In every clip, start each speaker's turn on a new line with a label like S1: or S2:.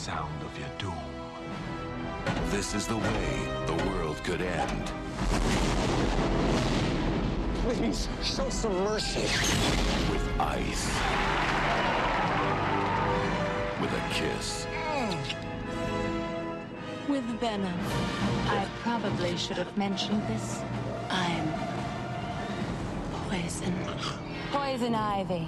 S1: sound of your doom.
S2: This is the way the world could end.
S3: Please, show some mercy.
S2: With ice. With a kiss.
S4: With venom. I probably should have mentioned this. I'm poison. Poison ivy.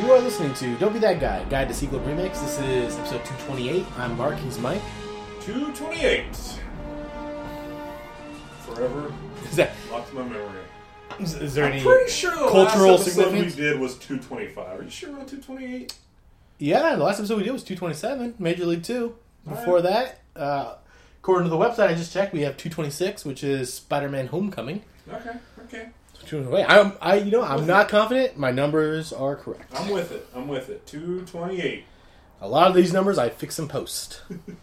S5: You are listening to Don't Be That Guy, Guide to Sequel Remix. This is episode 228. I'm Mark, he's Mike.
S6: 228. Forever
S5: Is that
S6: locked in my memory.
S5: is, is there
S6: I'm
S5: any
S6: pretty sure the
S5: cultural
S6: last episode
S5: significance?
S6: we did was 225. Are you sure about 228?
S5: Yeah, the last episode we did was 227, Major League 2. Before that, uh, according to the website I just checked, we have 226, which is Spider-Man Homecoming.
S6: Okay, okay.
S5: Wait, I'm, I, you know, I'm not confident. My numbers are correct.
S6: I'm with it. I'm with it. 228.
S5: A lot of these numbers I fix and post.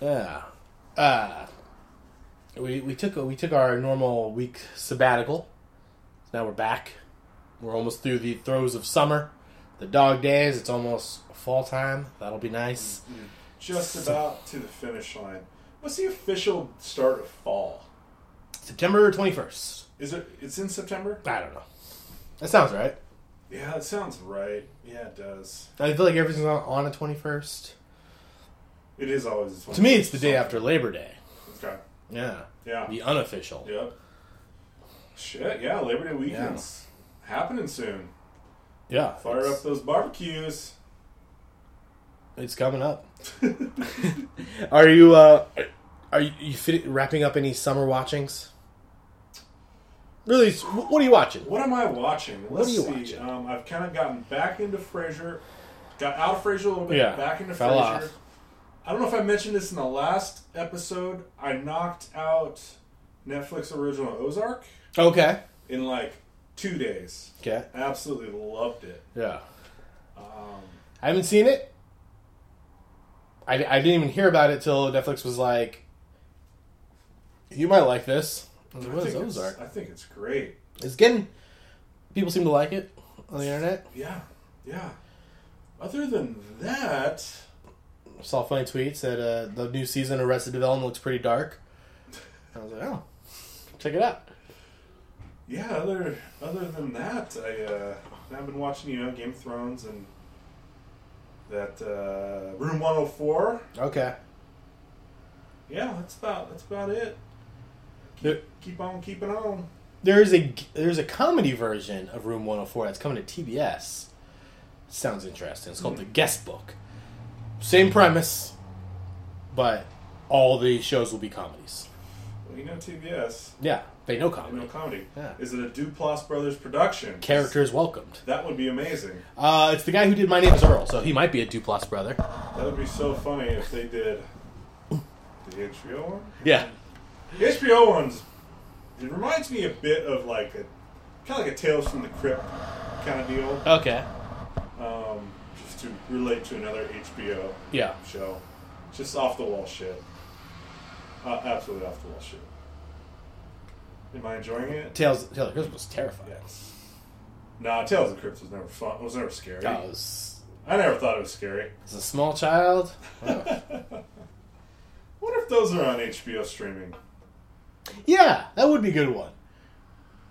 S5: yeah. Uh, we we took we took our normal week sabbatical. Now we're back. We're almost through the throes of summer. The dog days. It's almost fall time. That'll be nice.
S6: Just about to the finish line. What's the official start of fall?
S5: September twenty first.
S6: Is it? It's in September.
S5: I don't know. That sounds right.
S6: Yeah, it sounds right. Yeah, it does.
S5: I feel like everything's on, on twenty first.
S6: It is always.
S5: To me, it's the day after Labor Day.
S6: Okay.
S5: Yeah.
S6: Yeah.
S5: The unofficial.
S6: Yep. Shit. Yeah, Labor Day weekends happening soon.
S5: Yeah.
S6: Fire up those barbecues.
S5: It's coming up. are you uh are you, you fit, wrapping up any summer watchings? Really, what are you watching?
S6: What am I watching? Let's
S5: are you
S6: see.
S5: watching?
S6: Um, I've kind of gotten back into Frasier. Got out of Frasier a little bit.
S5: Yeah,
S6: Back into
S5: fell
S6: Frasier.
S5: off.
S6: I don't know if I mentioned this in the last episode. I knocked out Netflix original Ozark
S5: Okay.
S6: in like two days.
S5: Okay.
S6: Absolutely loved it.
S5: Yeah.
S6: Um,
S5: I haven't seen it. I, I didn't even hear about it till Netflix was like, "You might like this." I was like,
S6: I,
S5: "What is
S6: think it's,
S5: Ozark?"
S6: I think it's great.
S5: It's getting people seem to like it on the internet.
S6: Yeah, yeah. Other than that,
S5: saw funny tweets that uh, the new season of Arrested Development looks pretty dark. I was like, "Oh, check it out."
S6: yeah. Other other than that, I uh, I've been watching you know Game of Thrones and that uh, Room One Hundred Four.
S5: Okay.
S6: Yeah, that's about that's about it.
S5: There-
S6: Keep on keeping on.
S5: There's a there's a comedy version of Room 104 that's coming to TBS. Sounds interesting. It's called The Guest Book. Same premise, but all the shows will be comedies.
S6: Well, you know TBS.
S5: Yeah, they know comedy.
S6: know comedy.
S5: Yeah.
S6: Is it a Duplass Brothers production?
S5: Characters welcomed.
S6: That would be amazing.
S5: Uh, it's the guy who did My Name Is Earl, so he might be a Duplass brother.
S6: That would be so funny if they did the HBO one.
S5: Yeah.
S6: The HBO ones. It reminds me a bit of like a kind of like a Tales from the Crypt kind of deal.
S5: Okay.
S6: Um, just to relate to another HBO
S5: Yeah.
S6: show. Just off the wall shit. Uh, absolutely off the wall shit. Am I enjoying it?
S5: Tales Tales of the Crypt was terrifying.
S6: Yes. Nah, Tales of the Crypt was never fun. It was never scary.
S5: That was
S6: I never thought it was scary.
S5: as a small child.
S6: What if those are on HBO streaming?
S5: Yeah, that would be a good one.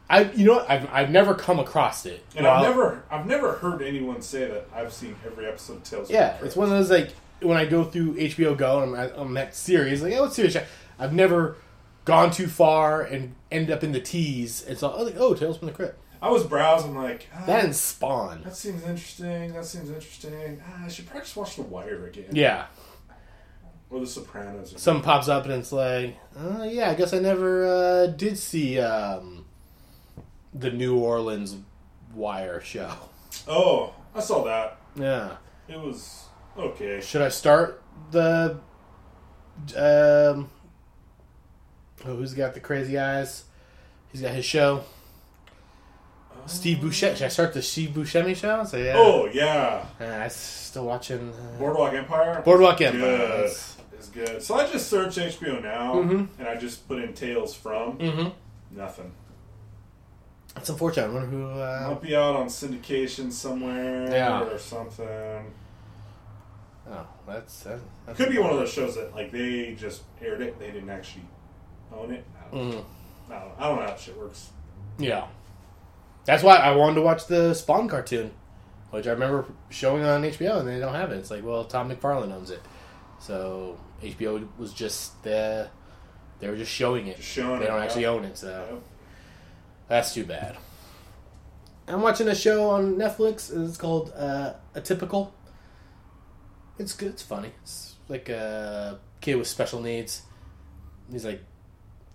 S5: I, you know, what? I've I've never come across it.
S6: And
S5: Well,
S6: I've never, I've never heard anyone say that I've seen every episode of Tales.
S5: Yeah, it's one of those like when I go through HBO Go and I'm on that series, like, oh, what series? I've never gone too far and end up in the tease. It's all like, oh, Tales from the Crypt.
S6: I was browsing like ah,
S5: That and Spawn.
S6: that seems interesting. That seems interesting. Ah, I should probably just watch The Wire again.
S5: Yeah,
S6: Or The Sopranos. Again.
S5: some pops up and it's like, oh yeah, I guess I never uh, did see um, the New Orleans Wire show.
S6: Oh, I saw that.
S5: Yeah.
S6: It was okay.
S5: Should I start the? Um, oh, who's got the crazy eyes? He's got his show. Steve Buscemi. Should I start the Steve Buscemi show? So yeah.
S6: Oh yeah,
S5: Uh, I'm still watching uh,
S6: Boardwalk Empire.
S5: Boardwalk Empire.
S6: Good.
S5: That's-
S6: It's good. So I just searched HBO now,
S5: Mhm.
S6: and I just put in Tales from
S5: Mhm.
S6: nothing.
S5: That's unfortunate. I wonder who. Uh,
S6: Might be out on syndication somewhere
S5: Yeah.
S6: or something.
S5: Oh, that's, that's, that's
S6: Could be one of those shows that like they just aired it, they didn't actually own it. I don't,
S5: Mm.
S6: I don't, I don't know how shit works.
S5: Yeah. That's why I wanted to watch the Spawn cartoon, which I remember showing on HBO, and they don't have it. It's like, well, Todd McFarlane owns it, so HBO was just the they were just showing it.
S6: Just showing
S5: they
S6: it,
S5: don't
S6: yeah.
S5: actually own it, so
S6: Yep.
S5: that's too bad. I'm watching a show on Netflix. It's called uh, Atypical. It's good. It's funny. It's like a kid with special needs. He's like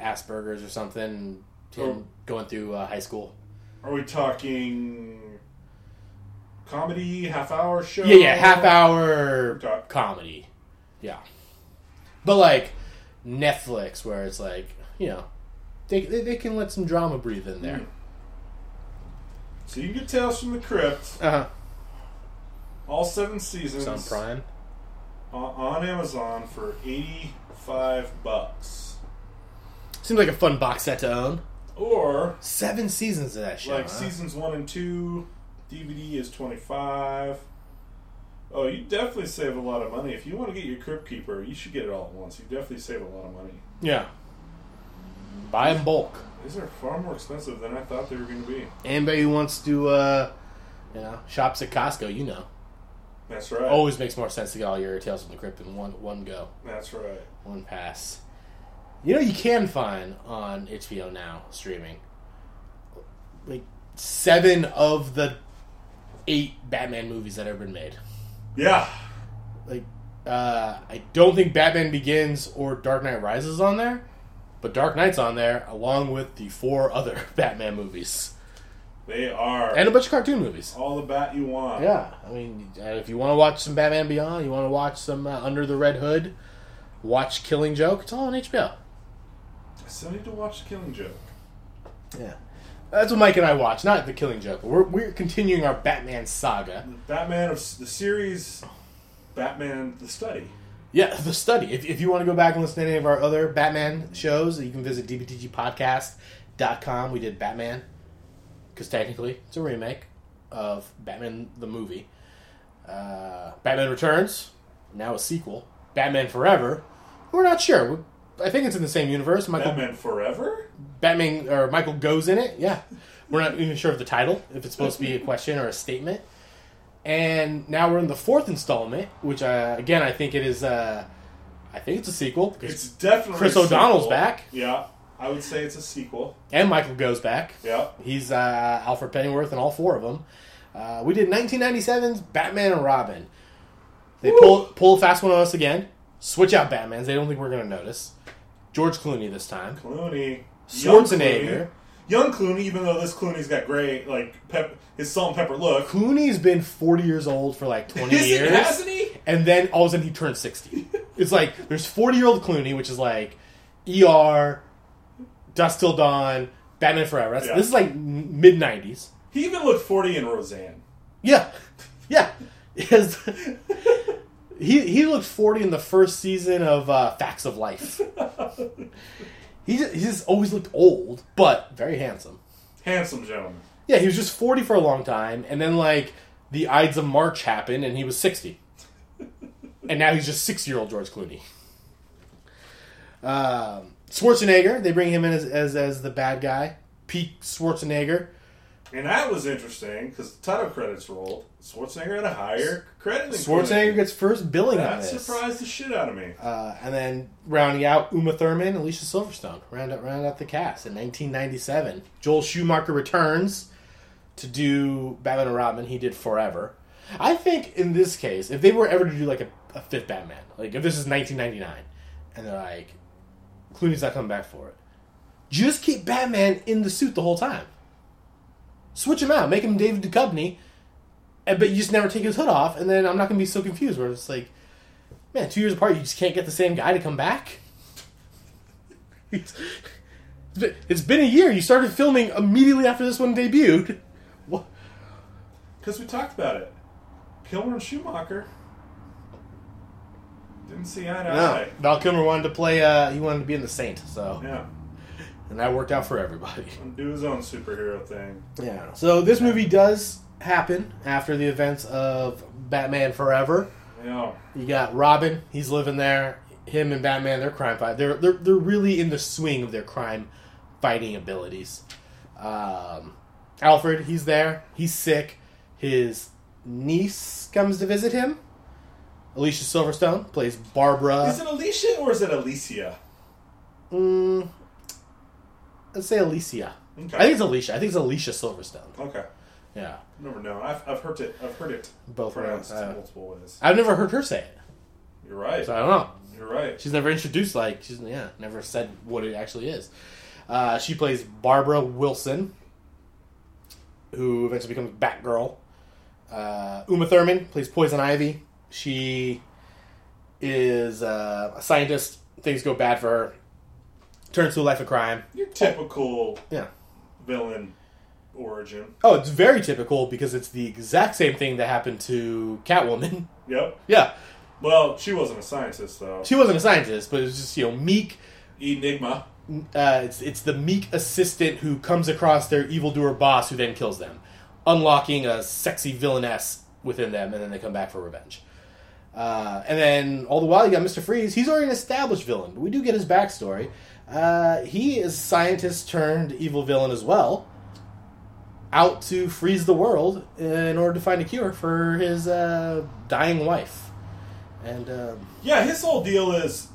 S5: Asperger's or something.
S6: Oh.
S5: going through uh, high school.
S6: Are we talking comedy, half hour show?
S5: Yeah, yeah, half hour
S6: Okay.
S5: comedy. Yeah, but like Netflix, where it's like you know they they, they can let some drama breathe in there.
S6: So you can get Tales from the Crypt,
S5: Uh huh.
S6: all seven seasons
S5: It's on Prime.
S6: on, on Amazon for eighty five bucks.
S5: Seems like a fun box set to own.
S6: Or
S5: Seven seasons of that show.
S6: like
S5: huh?
S6: seasons one and two, DVD is twenty five. Oh, you definitely save a lot of money. If you want to get your Crypt Keeper, you should get it all at once. You definitely save a lot of money.
S5: Yeah. Buy in bulk.
S6: These are far more expensive than I thought they were going to be.
S5: Anybody who wants to, uh, you know, shops at Costco, you know,
S6: That's right.
S5: always makes more sense to get all your Tales from the Crypt in one one go,
S6: That's right.
S5: one pass. You know, you can find on HBO now streaming like seven of the eight Batman movies that have been made.
S6: Yeah.
S5: Like, uh, I don't think Batman Begins or Dark Knight Rises on there, but Dark Knight's on there along with the four other Batman movies
S6: They are
S5: and a bunch of cartoon movies.
S6: all the bat you want.
S5: Yeah, I mean, uh, if you want to watch some Batman Beyond, you want to watch some uh, Under the Red Hood, watch Killing Joke. It's all on HBO.
S6: I still need to watch Killing Joke.
S5: Yeah, that's what Mike and I watch. Not the Killing Joke, but we're we're continuing our Batman saga.
S6: Batman of the series, Batman the Study.
S5: Yeah, the study. If, if you want to go back and listen to any of our other Batman shows, you can visit dbtgpodcast.com. We did Batman, because technically it's a remake of Batman the movie. Uh, Batman Returns, now a sequel. Batman Forever, we're not sure. We- I think it's in the same universe. Michael
S6: Batman Forever.
S5: Batman or Michael Gough's in it. Yeah, we're not even sure of the title if it's supposed to be a question or a statement. And now we're in the fourth installment, which uh, again I think it is. Uh, I think it's a sequel
S6: It's definitely
S5: Chris O'Donnell's
S6: sequel.
S5: back.
S6: Yeah, I would say it's a sequel.
S5: and Michael Gough's back.
S6: Yeah.
S5: He's uh, Alfred Pennyworth and all four of them. Uh, we did 1997's Batman and Robin. They pull pull a fast one on us again. Switch out Batmans. They don't think we're going to notice. George Clooney this time.
S6: Clooney. Young
S5: Schwarzenegger.
S6: Clooney. Young Clooney, even though this Clooney's got great, like, pep, his salt and pepper look.
S5: Clooney's been 40 years old for like 20
S6: Is
S5: years.
S6: hasn't he?
S5: And then all of a sudden he turned 60. it's like there's 40 year old Clooney, which is like ER, Dust Till Dawn, Batman Forever.
S6: Yeah.
S5: This is like mid 90s.
S6: He even looked 40 in Roseanne.
S5: Yeah. Yeah. His- he, he looked 40 in the first season of uh, Facts of Life. he, just, he just always looked old, but very handsome.
S6: Handsome gentleman.
S5: Yeah, he was just 40 for a long time, and then, like, the Ides of March happened, and he was 60. and now he's just 6 year old George Clooney. Um, Schwarzenegger, they bring him in as, as, as the bad guy. Pete Schwarzenegger.
S6: And that was interesting because the title credits rolled. Schwarzenegger had a higher credit than
S5: Schwarzenegger gets first billing on
S6: That
S5: this.
S6: surprised the shit out of me.
S5: Uh, and then rounding out Uma Thurman, Alicia Silverstone, round out, round out the cast in 1997. Joel Schumacher returns to do Batman and Robin. He did Forever. I think in this case, if they were ever to do like a, a fifth Batman, like if this is 1999, and they're like, Clooney's not coming back for it, just keep Batman in the suit the whole time. Switch him out, make him David Duchovny, and, but you just never take his hood off, and then I'm not going to be so confused where it's like, Man, two years apart, you just can't get the same guy to come back. it's been, it's been a year. You started filming immediately after this one debuted. What?
S6: Because we talked about it. Kilmer and Schumacher didn't see eye to
S5: No,
S6: eye.
S5: Val Kilmer wanted to play. Uh, he wanted to be in the Saint, so
S6: Yeah.
S5: And that worked out for everybody.
S6: Do his own superhero thing.
S5: Yeah. So this movie does happen after the events of Batman Forever.
S6: Yeah.
S5: You got Robin. He's living there. Him and Batman. They're crime fight. They're they're they're really in the swing of their crime fighting abilities. Um, Alfred. He's there. He's sick. His niece comes to visit him. Alicia Silverstone plays Barbara.
S6: Is it Alicia or is it Alicia?
S5: Mm, let's say Alicia.
S6: Okay.
S5: I think it's Alicia. I think it's Alicia Silverstone.
S6: Okay.
S5: Yeah.
S6: Never know. I've, I've heard it. I've heard it
S5: Both
S6: pronounced
S5: uh,
S6: multiple ways.
S5: I've never heard her say it,
S6: You're right.
S5: so I don't know.
S6: You're right.
S5: She's never introduced like she's yeah never said what it actually is. Uh, she plays Barbara Wilson, who eventually becomes Batgirl. Uh, Uma Thurman plays Poison Ivy. She is uh, a scientist. Things go bad for her. Turns to a life of crime.
S6: Your typical
S5: Yeah.
S6: villain origin.
S5: Oh, it's very typical because it's the exact same thing that happened to Catwoman.
S6: Yep.
S5: yeah,
S6: Well, she wasn't a scientist though.
S5: she wasn't a scientist, but it was just you know meek.
S6: Enigma.
S5: uh, it's it's the meek assistant who comes across their evildoer boss who then kills them, unlocking a sexy villainess within them, and then they come back for revenge. Uh, and then all the while you got Mister Freeze. He's already an established villain, but we do get his backstory. Uh, he is scientist turned evil villain as well, out to freeze the world in order to find a cure for his uh, dying wife. And um,
S6: Yeah, his whole deal is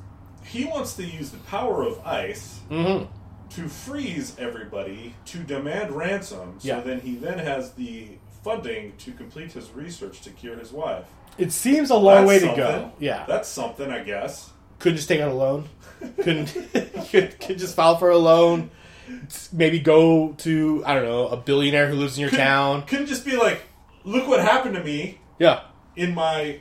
S6: he wants to use the power of ice
S5: mhm.
S6: to freeze everybody to demand ransom. So
S5: Yeah.
S6: then he then has the funding to complete his research to cure his wife.
S5: It seems a long
S6: That's
S5: way to go. Yeah,
S6: That's something, I guess.
S5: couldn't just take out a loan. couldn't could, could just file for a loan. Maybe go to I don't know a billionaire who lives in your town.
S6: Couldn't just be like, look what happened to me
S5: Yeah,
S6: in my.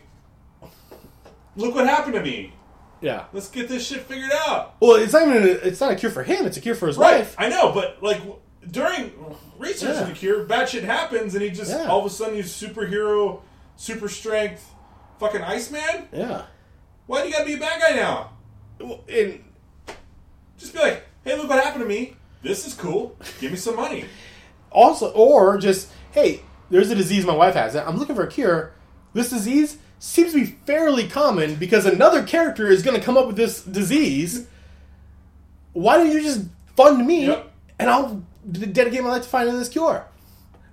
S6: Look what happened to me.
S5: yeah.
S6: Let's get this shit figured out.
S5: Well, it's not even a, it's not a cure for him. It's a cure for his
S6: Right,
S5: wife.
S6: I know, but like w- during researching
S5: Yeah.
S6: the cure, bad shit happens, and he just
S5: Yeah.
S6: all of a sudden he's superhero, super strength, fucking Iceman.
S5: Yeah.
S6: Why do you gotta be a bad guy now?
S5: Well, and
S6: Just be like, hey, look what happened to me. This is cool. Give me some money.
S5: also, or just hey, there's a disease my wife has. I'm looking for a cure. This disease seems to be fairly common because another character is going to come up with this disease. Why don't you just fund me
S6: Yep.
S5: and I'll dedicate my life to finding this cure?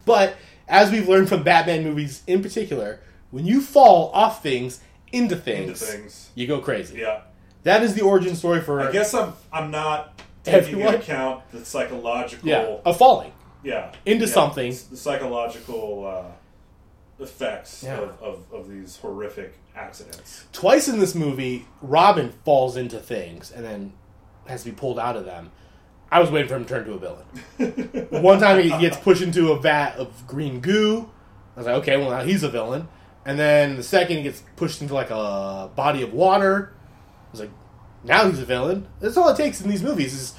S5: But as we've learned from Batman movies in particular, when you fall off things into things,
S6: Into things.
S5: you go crazy.
S6: Yeah.
S5: That is the origin story for
S6: I guess I'm I'm not taking
S5: Everyone?
S6: into account the psychological
S5: yeah, of falling.
S6: yeah,
S5: Into
S6: yeah,
S5: something.
S6: the psychological uh, effects
S5: Yeah.
S6: of, of, of these horrific accidents.
S5: twice in this movie, Robin falls into things and then has to be pulled out of them. I was waiting for him to turn to a villain. One time he gets pushed into a vat of green goo. I was like, okay, well now he's a villain. And then the second he gets pushed into like a body of water. I was like, now he's a villain. That's all it takes in these movies is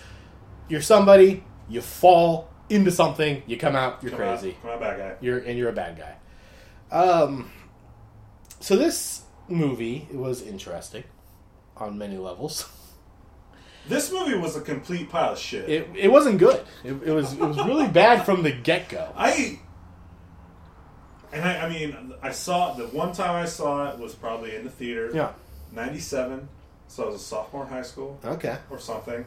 S5: you're somebody, you fall into something, you come out, you're
S6: Come
S5: crazy.
S6: out, come out, bad guy.
S5: You're and you're a bad guy. Um, so this movie was interesting on many levels.
S6: This movie was a complete pile of shit.
S5: It, it wasn't good. It, it was it was really bad from the get go.
S6: I and I, I mean, I saw the one time I saw it was probably in the theater.
S5: Yeah.
S6: '97. So I was a sophomore in high school
S5: Okay.
S6: or something.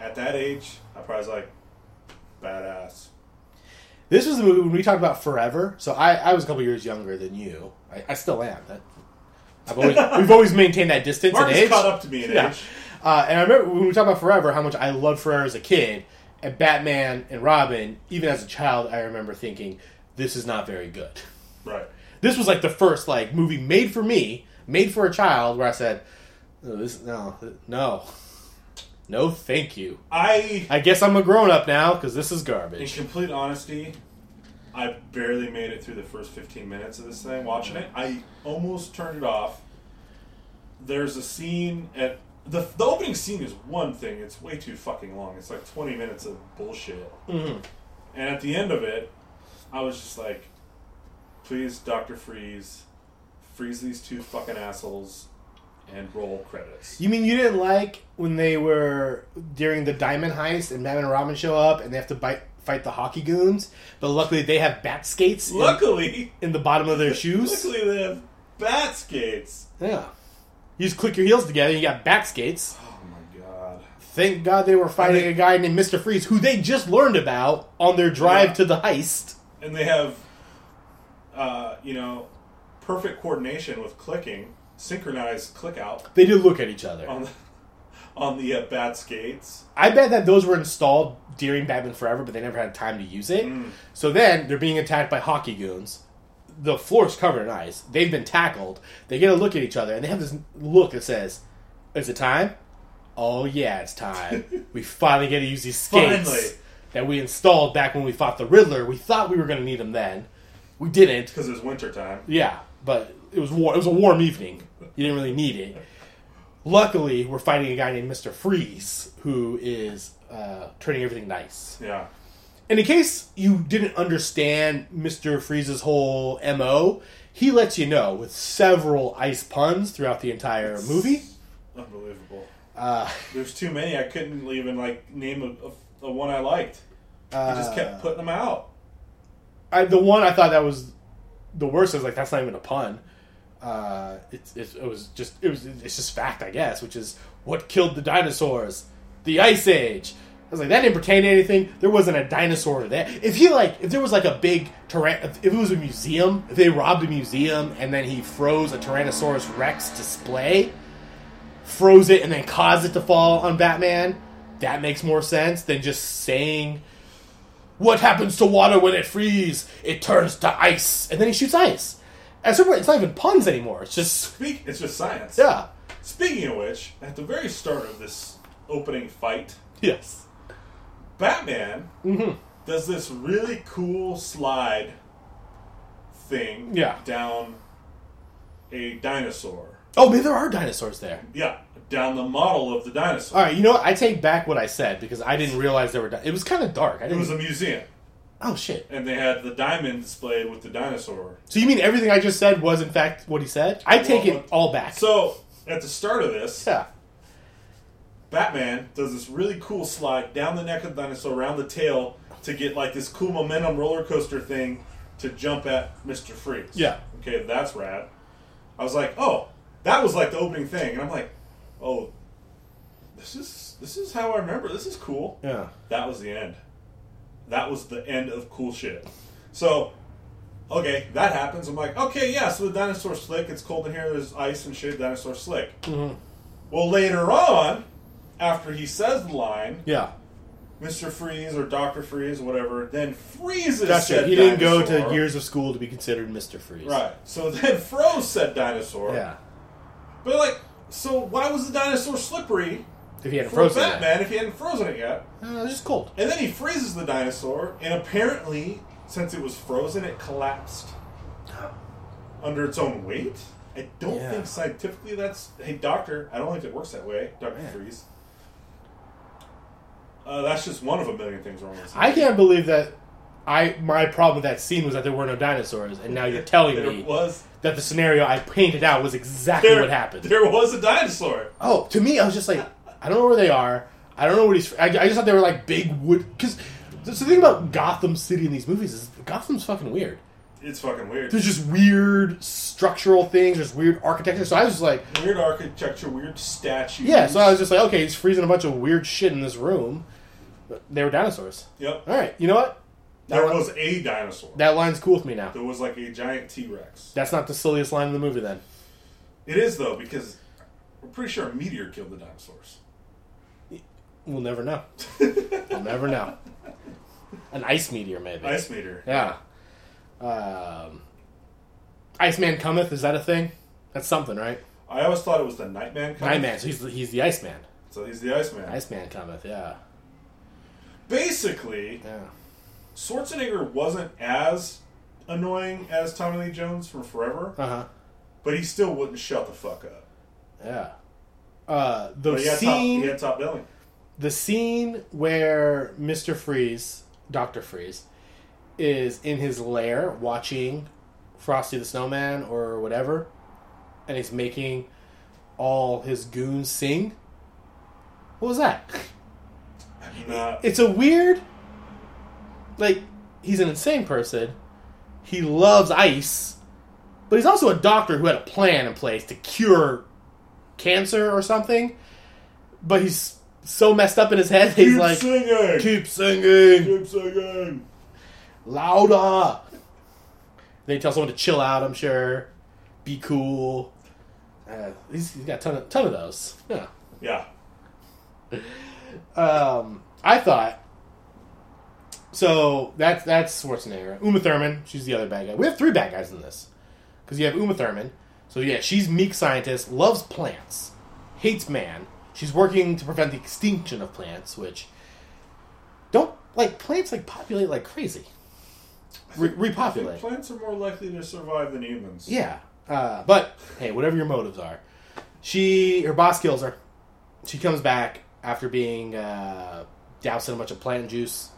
S6: At that age, I probably was like, badass.
S5: This was the movie when we talked about Forever. So I, I was a couple years younger than you. I, I still am. That, I've always, we've always maintained that distance in age.
S6: caught up to me in
S5: Yeah.
S6: age.
S5: Uh, and I remember when we talked about Forever, how much I loved Forever as a kid, and Batman and Robin. Even as a child, I remember thinking, "This is not very good."
S6: Right.
S5: This was like the first like movie made for me, made for a child, where I said, oh, "This no, no, no, thank you."
S6: I,
S5: I guess I'm a grown up now because this is garbage.
S6: in complete honesty, I barely made it through the first 15 minutes of this thing watching it. I almost turned it off. There's a scene at the the opening scene is one thing. It's way too fucking long. It's like 20 minutes of bullshit.
S5: Mhm.
S6: And at the end of it, I was just like, please, Doctor Freeze, freeze these two fucking assholes, and roll credits.
S5: You mean you didn't like when they were during the Diamond Heist and Batman and Robin show up and they have to bite, fight the hockey goons, but luckily they have bat skates in,
S6: Luckily,
S5: in the bottom of their shoes.
S6: luckily they have bat skates.
S5: Yeah. You just click your heels together, you got bat skates.
S6: Oh my god.
S5: Thank God they were fighting
S6: they-
S5: a guy named Mr. Freeze, who they just learned about on their drive
S6: Yeah.
S5: to the heist.
S6: And they have, uh, you know, perfect coordination with clicking, synchronized click out
S5: They did look at each other.
S6: on the, on the uh, bat skates.
S5: I bet that those were installed during Batman Forever, but they never had time to use it. So then they're being attacked by hockey goons. The floor's covered in ice. They've been tackled. They get a look at each other, and they have this look that says, "Is it time?" Oh yeah, it's time. we finally get to use these skates
S6: Finally.
S5: that we installed back when we fought the Riddler. We thought we were going to need them then. We didn't.
S6: Because it it's wintertime.
S5: Yeah, but it was war- it was a warm evening. You didn't really need it. Luckily, we're fighting a guy named Mister Freeze, who is uh, turning everything nice.
S6: Yeah.
S5: And in case you didn't understand Mister Freeze's whole mo, he lets you know with several ice puns throughout the entire movie.
S6: Unbelievable.
S5: Uh,
S6: There's too many. I couldn't even like name a, a, a one I liked. He just kept putting them out.
S5: I, the one I thought that was the worst is like that's not even a pun. Uh, it's, it's it was just it was it's just fact I guess, which is what killed the dinosaurs, the ice age. I was like that didn't pertain to anything. There wasn't a dinosaur there. If he like if there was like a big tyran if it was a museum, if they robbed a museum and then he froze a Tyrannosaurus Rex display, froze it and then caused it to fall on Batman, that makes more sense than just saying what happens to water when it freezes? It turns to ice, and then he shoots ice. At some point, it's not even puns anymore. It's just
S6: Speak. It's just science.
S5: yeah,
S6: Speaking of which, at the very start of this opening fight,
S5: yes,
S6: Batman
S5: Mm-hmm.
S6: does this really cool slide thing
S5: Yeah.
S6: down a dinosaur.
S5: Oh, maybe there are dinosaurs there.
S6: Yeah, down the model of the dinosaur.
S5: All right, you know what? I take back what I said because I didn't realize there were. Di- it was kind of dark.
S6: It was a museum,
S5: oh shit!
S6: and they had the diamond displayed with the dinosaur.
S5: So you mean everything I just said was in fact what he said? I take
S6: Well,
S5: it all back.
S6: So at the start of this,
S5: yeah,
S6: Batman does this really cool slide down the neck of the dinosaur, around the tail, to get like this cool momentum roller coaster thing to jump at Mister Freeze.
S5: Yeah.
S6: Okay, that's rad. I was like, oh, that was like the opening thing, and I'm like, oh, this is this is how I remember. This is cool.
S5: yeah.
S6: That was the end. That was the end of cool shit. So, okay, that happens. I'm like, okay, yeah. So the dinosaur slick. It's cold in here. There's ice and shit. Dinosaur slick.
S5: Mm-hmm.
S6: Well, later on, after he says the line,
S5: Yeah,
S6: Mister Freeze or Doctor Freeze or whatever, then freezes.
S5: that's it. He didn't go
S6: dinosaur.
S5: to years of school to be considered Mister Freeze.
S6: Right. So then froze said dinosaur.
S5: Yeah.
S6: But like, so why was the dinosaur slippery
S5: If he hadn't frozen
S6: Batman
S5: it,
S6: if he hadn't frozen it yet?
S5: uh, it was just cold.
S6: And then he freezes the dinosaur, and apparently, since it was frozen, it collapsed under its own weight. I don't
S5: Yeah.
S6: think scientifically that's. Hey, doctor, I don't think it works that way, Doctor Freeze. Uh, that's just one of a million things wrong with this.
S5: I can't believe that. I my problem with that scene was that there were no dinosaurs, and now you're telling
S6: there
S5: me
S6: was
S5: that the scenario I painted out was exactly
S6: there,
S5: what happened.
S6: There was a dinosaur.
S5: Oh, to me, I was just like, I don't know where they are. I don't know what he's. I, I just thought they were like big wood. Because the thing about Gotham City in these movies is Gotham's fucking weird.
S6: It's fucking weird.
S5: There's just weird structural things. There's weird architecture. So I was just like,
S6: Weird architecture, weird statues.
S5: yeah. So I was just like, okay, he's freezing a bunch of weird shit in this room. But they were dinosaurs.
S6: Yep.
S5: All right, you know what?
S6: There
S5: That,
S6: was a dinosaur.
S5: that line's cool with me now.
S6: There was like a giant T Rex.
S5: That's not the silliest line in the movie. Then
S6: It is though because we're pretty sure a meteor killed the dinosaurs.
S5: we'll never know. we'll never know. An ice meteor, maybe.
S6: Ice meteor.
S5: Yeah. Um, Iceman cometh. Is that a thing? That's something, right?
S6: I always thought it was the Nightman. coming.
S5: Nightman. So he's the, he's the Iceman.
S6: So he's the Iceman.
S5: Iceman cometh. Yeah.
S6: Basically,
S5: Yeah.
S6: Schwarzenegger wasn't as annoying as Tommy Lee Jones from Forever,
S5: Uh huh.
S6: but he still wouldn't shut the fuck up.
S5: Yeah. Uh, the
S6: But he had, top,
S5: scene.
S6: he had top billing.
S5: the scene where Mister Freeze, Doctor Freeze, is in his lair watching Frosty the Snowman or whatever, and he's making all his goons sing. What was that? It's a weird, like he's an insane person. He loves ice, but he's also a doctor who had a plan in place to cure cancer or something. But he's so messed up in his head, he's
S6: Keep
S5: like,
S6: singing.
S5: keep singing
S6: Keep singing.
S5: Louder. Then he tells someone to chill out. I'm sure, be cool. Uh, he's, he's got a ton of ton of those. Yeah.
S6: Yeah.
S5: Um, I thought. So that's that's Schwarzenegger. Uma Thurman, she's the other bad guy. We have three bad guys in this because you have Uma Thurman. So yeah, she's meek scientist, loves plants, hates man. She's working to prevent the extinction of plants, which don't like plants like populate like crazy. Re- repopulate.
S6: plants are more likely to survive than humans.
S5: Yeah, uh, but hey, whatever your motives are, she her boss kills her. She comes back after being uh, doused in a bunch of plant juice.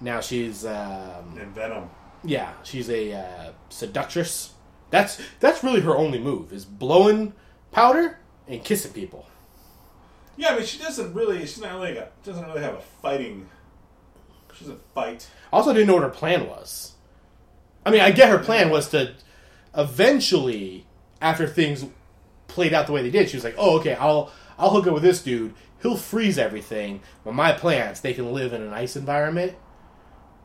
S5: Now she's um,
S6: And Venom.
S5: yeah, she's a uh, seductress. That's that's really her only move is blowing powder and kissing people.
S6: Yeah, but she doesn't really. She's not really. Got, doesn't really have a fighting. She doesn't fight.
S5: I also didn't know what her plan was. I mean, I get her plan was to eventually, after things played out the way they did, she was like, "Oh, okay, I'll I'll hook up with this dude. He'll freeze everything, but my plants they can live in an ice environment."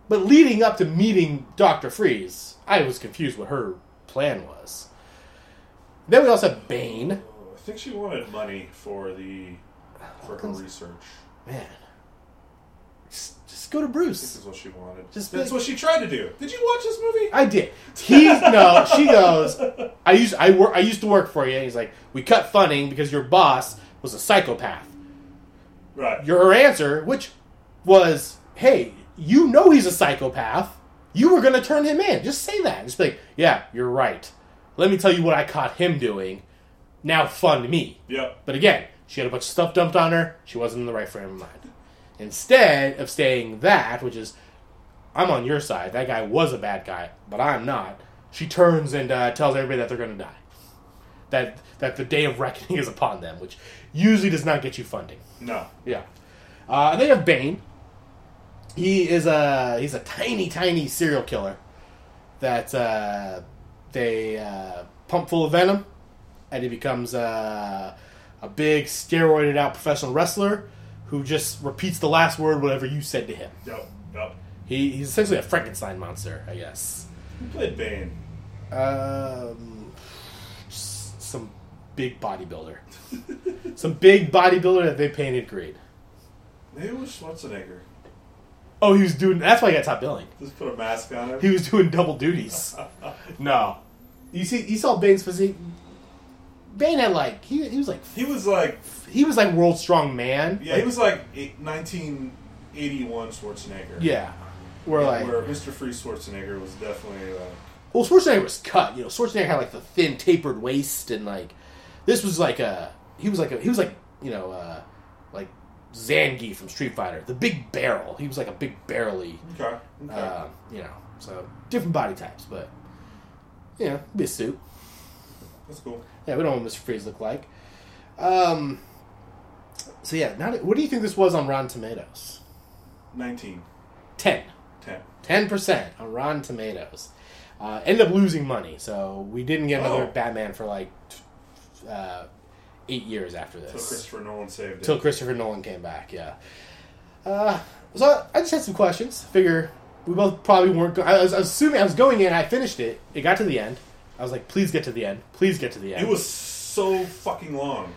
S5: But leading up to meeting Doctor Freeze, I was confused what her plan was. Then we also have Bane.
S6: Oh, I think she wanted money for the for her research.
S5: Man, just, just go to Bruce.
S6: This is what she wanted.
S5: Just
S6: That's
S5: like-
S6: what she tried to do. Did you watch this movie?
S5: I did. He's no. She goes. I used I work. I used to work for you. And he's like, we cut funding because your boss was a psychopath.
S6: right.
S5: Your her answer, which was, hey, you know he's a psychopath. You were gonna turn him in. Just say that. Just be like, yeah, you're right. Let me tell you what I caught him doing. Now fund me.
S6: Yep.
S5: But again, she had a bunch of stuff dumped on her. She wasn't in the right frame of mind. Instead of saying that, which is, I'm on your side. That guy was a bad guy, but I'm not. She turns and uh, tells everybody that they're going to die. That that the day of reckoning is upon them, which usually does not get you funding.
S6: No.
S5: Yeah. Uh, and then you have Bane. He is a he's a tiny, tiny serial killer that uh, they uh, pump full of venom, and he becomes uh, a big steroided out professional wrestler who just repeats the last word whatever you said to him.
S6: Yep. Yep.
S5: He, he's essentially a Frankenstein monster, I guess.
S6: Who played Bane?
S5: Um, some big bodybuilder, some big bodybuilder that they painted green.
S6: Maybe it was Schwarzenegger.
S5: Oh, he was doing. That's why he got top billing.
S6: Just put a mask on him.
S5: He was doing double duties. no, you see, you saw Bane's physique. Bane had like he, he was like
S6: He was like,
S5: he was like world strong man.
S6: yeah, he was like eight, 1981 Schwarzenegger.
S5: yeah. Where like
S6: where Mr. Freeze Schwarzenegger was definitely uh,
S5: well, Schwarzenegger was cut. You know, Schwarzenegger had like the thin tapered waist and like this was like a he was like a he was like you know uh like Zangief from Street Fighter, the big barrel. He was like a big barrely.
S6: okay. okay.
S5: Uh, you know, so different body types, but you know, be a suit.
S6: That's cool.
S5: Yeah, we don't know what Mr. Freeze looked like. Um, so yeah, now what do you think this was on Rotten Tomatoes?
S6: 19,
S5: 10.
S6: 10.
S5: 10% on Rotten Tomatoes. Uh, ended up losing money, so we didn't get another
S6: Oh.
S5: Batman for like uh, eight years after
S6: this.
S5: this.
S6: Christopher Nolan saved it.
S5: Till Christopher Nolan came back, yeah. Uh, so I just had some questions. Figure we both probably weren't. Go- I was assuming I was going in. I finished it. It got to the end. I was like, please get to the end. Please get to the end.
S6: It was so fucking long.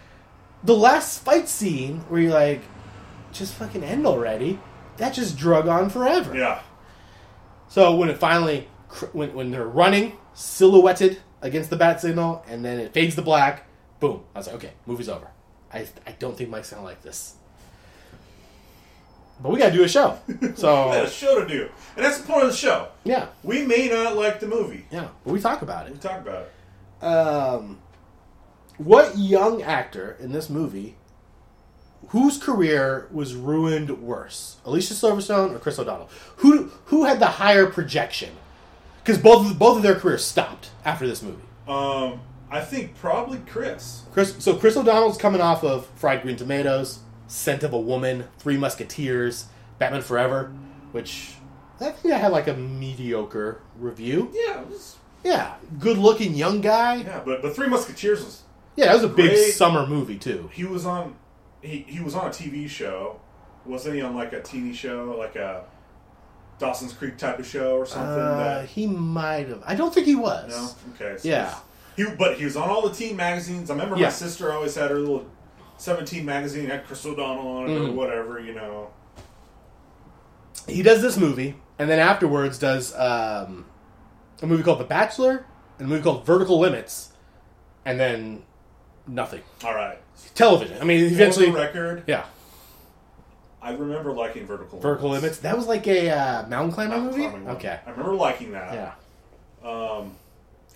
S5: The last fight scene where you're like, just fucking end already. That just drug on forever.
S6: Yeah.
S5: So when it finally, when when they're running silhouetted against the bat signal, and then it fades to black, boom. I was like, okay, movie's over. I I don't think Mike's gonna like this. But we gotta do a show.
S6: So we had a show to do. And that's the point of the show.
S5: yeah,
S6: We may not like the movie.
S5: yeah. But we talk about it.
S6: We talk about it.
S5: Um, what young actor in this movie whose career was ruined worse, Alicia Silverstone or Chris O'Donnell? Who who had the higher projection? Because both of, both of their careers stopped after this movie.
S6: Um, I think probably Chris.
S5: Chris, so Chris O'Donnell's coming off of Fried Green Tomatoes, Scent of a Woman, Three Musketeers, Batman Forever, which I think I had like a mediocre review.
S6: Yeah, it was
S5: Yeah, good looking young guy. Yeah,
S6: Yeah, but but Three Musketeers was
S5: that was a big
S6: Great.
S5: summer movie too.
S6: he was on he he was on a TV show. Wasn't he on like a teeny show, like a Dawson's Creek type of show or something?
S5: Uh,
S6: that
S5: he might have. I don't think he was.
S6: no, okay, so
S5: Yeah.
S6: He but he was on all the teen magazines. I remember
S5: Yeah.
S6: my sister always had her little seventeen magazine had Chris O'Donnell on it or
S5: Mhm.
S6: whatever, you know.
S5: He does this movie, and then afterwards does um, a movie called The Bachelor and a movie called Vertical Limits, and then nothing.
S6: All right.
S5: Television. I mean,
S6: Eventually, record.
S5: yeah.
S6: I remember liking Vertical
S5: Vertical Limits. That was like a uh, mountain climbing
S6: Mountain
S5: movie.
S6: climbing one.
S5: Okay.
S6: I remember liking that.
S5: Yeah.
S6: Um,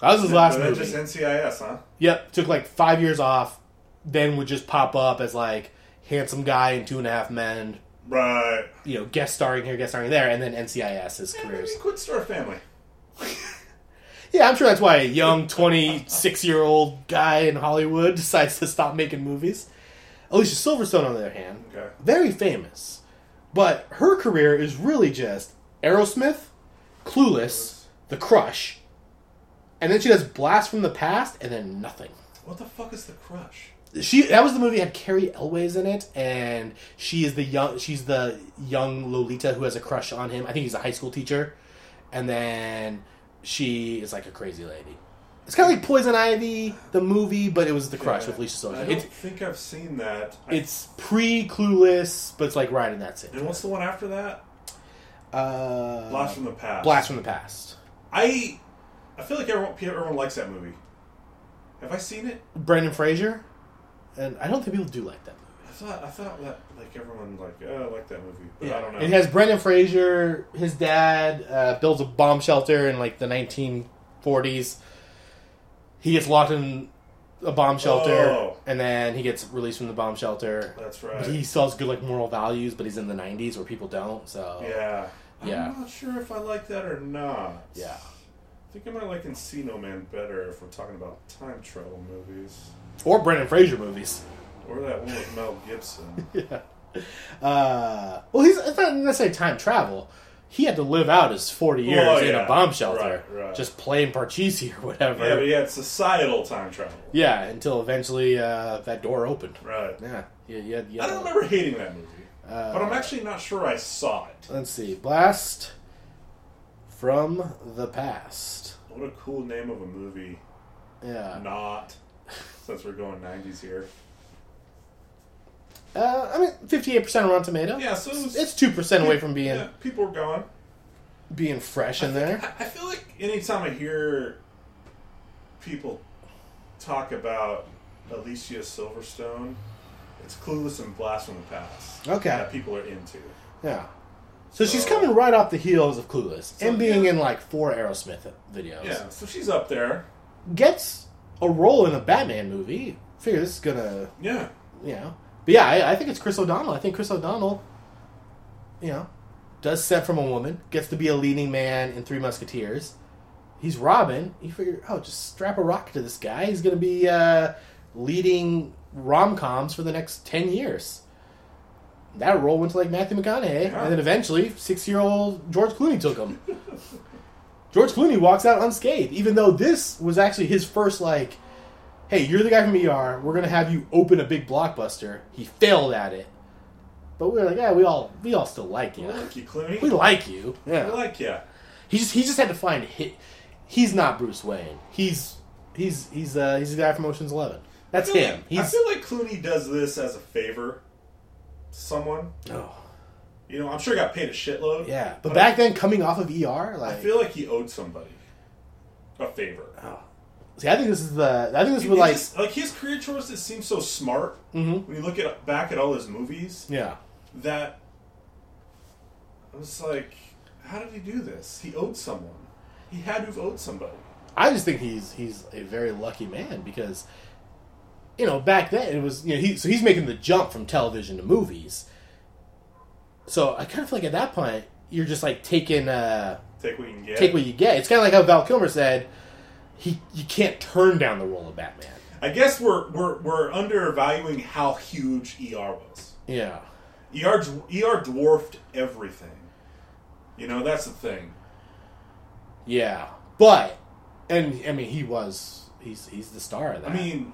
S5: That was his last
S6: but
S5: movie.
S6: just NCIS, huh?
S5: Yep. Took like five years off. Then would just pop up as like handsome guy in Two and a Half Men.
S6: Right.
S5: You know, guest starring here, guest starring there, and then NCIS his
S6: Yeah,
S5: careers.
S6: maybe quit Star Family.
S5: Yeah, I'm sure that's why a young 26 year old guy in Hollywood decides to stop making movies. Alicia Silverstone, on the other hand,
S6: Okay.
S5: very famous. But her career is really just Aerosmith, Clueless, The Crush, and then she does Blast from the Past, and then nothing.
S6: What the fuck is the crush?
S5: She that was the movie that had Cary Elwes in it, and she is the young she's the young Lolita who has a crush on him. I think he's a high school teacher, and then she is like a crazy lady. It's kind of like Poison Ivy, the movie, but it was the crush
S6: Yeah.
S5: with Lisa
S6: I don't
S5: It's
S6: think I've seen that.
S5: It's pre Clueless, but it's like right in that same.
S6: and what's the one after that?
S5: Uh,
S6: Blast from the Past.
S5: Blast from the Past.
S6: I I feel like everyone everyone likes that movie. Have I seen it?
S5: Brendan Fraser, and I don't think people do like that movie.
S6: I thought I thought that like everyone like oh, I like that movie, but I don't know.
S5: It has Brendan Fraser. His dad uh, builds a bomb shelter in like the 1940s. He gets locked in a bomb shelter,
S6: Oh.
S5: and then he gets released from the bomb shelter.
S6: That's
S5: But
S6: right.
S5: he still has good like moral values, but he's in the 90s where people don't. So
S6: yeah.
S5: Yeah.
S6: I'm not sure if I like that or not.
S5: yeah.
S6: I think I might like Encino Man better if we're talking about time travel movies.
S5: Or Brendan Fraser movies.
S6: Or that one with Mel Gibson.
S5: yeah. Uh, well, he's it's not necessarily time travel. He had to live out his 40 years
S6: Well,
S5: in a bomb shelter,
S6: Right, right.
S5: just playing Parcheesi or whatever.
S6: yeah, but he had societal time travel.
S5: Yeah, until eventually uh, that door opened.
S6: Right.
S5: Yeah, yeah, yeah. yeah.
S6: I don't remember hating that movie.
S5: Uh,
S6: but I'm actually not sure I saw it.
S5: Let's see, Blast from the Past.
S6: What a cool name of a movie.
S5: Yeah.
S6: Not. Since we're going 90s here.
S5: Uh, I mean, fifty-eight percent Rotten Tomato.
S6: Yeah, so it was-
S5: it's two percent away from being
S6: Yeah, people are going.
S5: being fresh in there.
S6: I feel like anytime I hear people talk about Alicia Silverstone, it's Clueless and Blast from the Past.
S5: Okay.
S6: That people are into.
S5: Yeah. So she's coming right off the heels of Clueless
S6: So,
S5: and being
S6: yeah.
S5: in like four Aerosmith videos.
S6: Yeah, so she's up there.
S5: Gets a role in a Batman movie. Figure this is gonna,
S6: Yeah.
S5: you know. But yeah, I, I think it's Chris O'Donnell. I think Chris O'Donnell, you know, does set from a woman, gets to be a leading man in Three Musketeers. He's Robin. You figure, oh, just strap a rocket to this guy. He's going to be uh, leading rom coms for the next 10 years. That role went to like Matthew McConaughey.
S6: Yeah.
S5: And then eventually, six year old George Clooney took him. George Clooney walks out unscathed, even though this was actually his first, like, hey, you're the guy from ER. We're going to have you open a big blockbuster. He failed at it. But we were like, yeah, we all we all still like you.
S6: We like you, Clooney.
S5: We like you.
S6: I
S5: Yeah.
S6: like you.
S5: He just he just had to find a hit. He's not Bruce Wayne. He's he's he's uh he's the guy from Ocean's Eleven. That's
S6: I
S5: him.
S6: Like, I feel like Clooney does this as a favor to someone.
S5: oh,
S6: You know, I'm sure he got paid a shitload.
S5: yeah. But
S6: I-
S5: back then, coming off of ER, like I
S6: feel like he owed somebody a favor.
S5: oh. See, I think this is the I think this was like
S6: just- like his career choices seem so smart
S5: Mhm.
S6: when you look at back at all his movies
S5: yeah
S6: that I was like, how did he do this? He owed someone. He had to have owed somebody.
S5: I just think he's he's a very lucky man because you know back then it was you know he so he's making the jump from television to movies. So I kind of feel like at that point you're just like taking uh
S6: Take what you can get.
S5: take what you get. It's kind of like how Val Kilmer said he you can't turn down the role of Batman.
S6: I guess we're we're we're undervaluing how huge ER was.
S5: Yeah.
S6: ER ER dwarfed everything. You know that's the thing.
S5: Yeah. But and I mean, he was he's he's the star of that.
S6: I mean,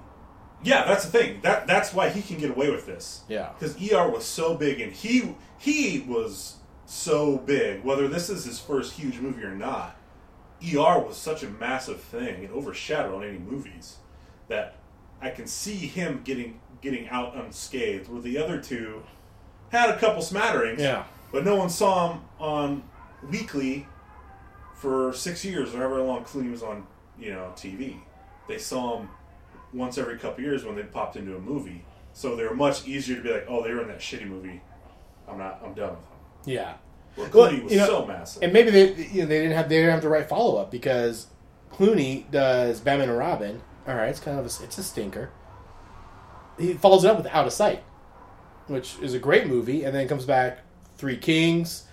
S6: yeah, that's the thing. That that's why he can get away with this.
S5: Yeah.
S6: because ER was so big, and he he was so big. Whether this is his first huge movie or not, ER was such a massive thing and overshadowed on any movies that I can see him getting getting out unscathed. Where the other two had a couple smatterings,
S5: Yeah.
S6: but no one saw him on weekly for six years or however long Clooney was on, you know, TV. They saw him once every couple years when they popped into a movie. So they were much easier to be like, oh, they were in that shitty movie. I'm not. I'm done with them.
S5: yeah. Well,
S6: Clooney was
S5: know,
S6: so massive.
S5: And maybe they you know, they didn't have they didn't have the right follow up because Clooney does Batman and Robin. All right, it's kind of a, it's a stinker. He follows it up with Out of Sight, which is a great movie, and then comes back Three Kings,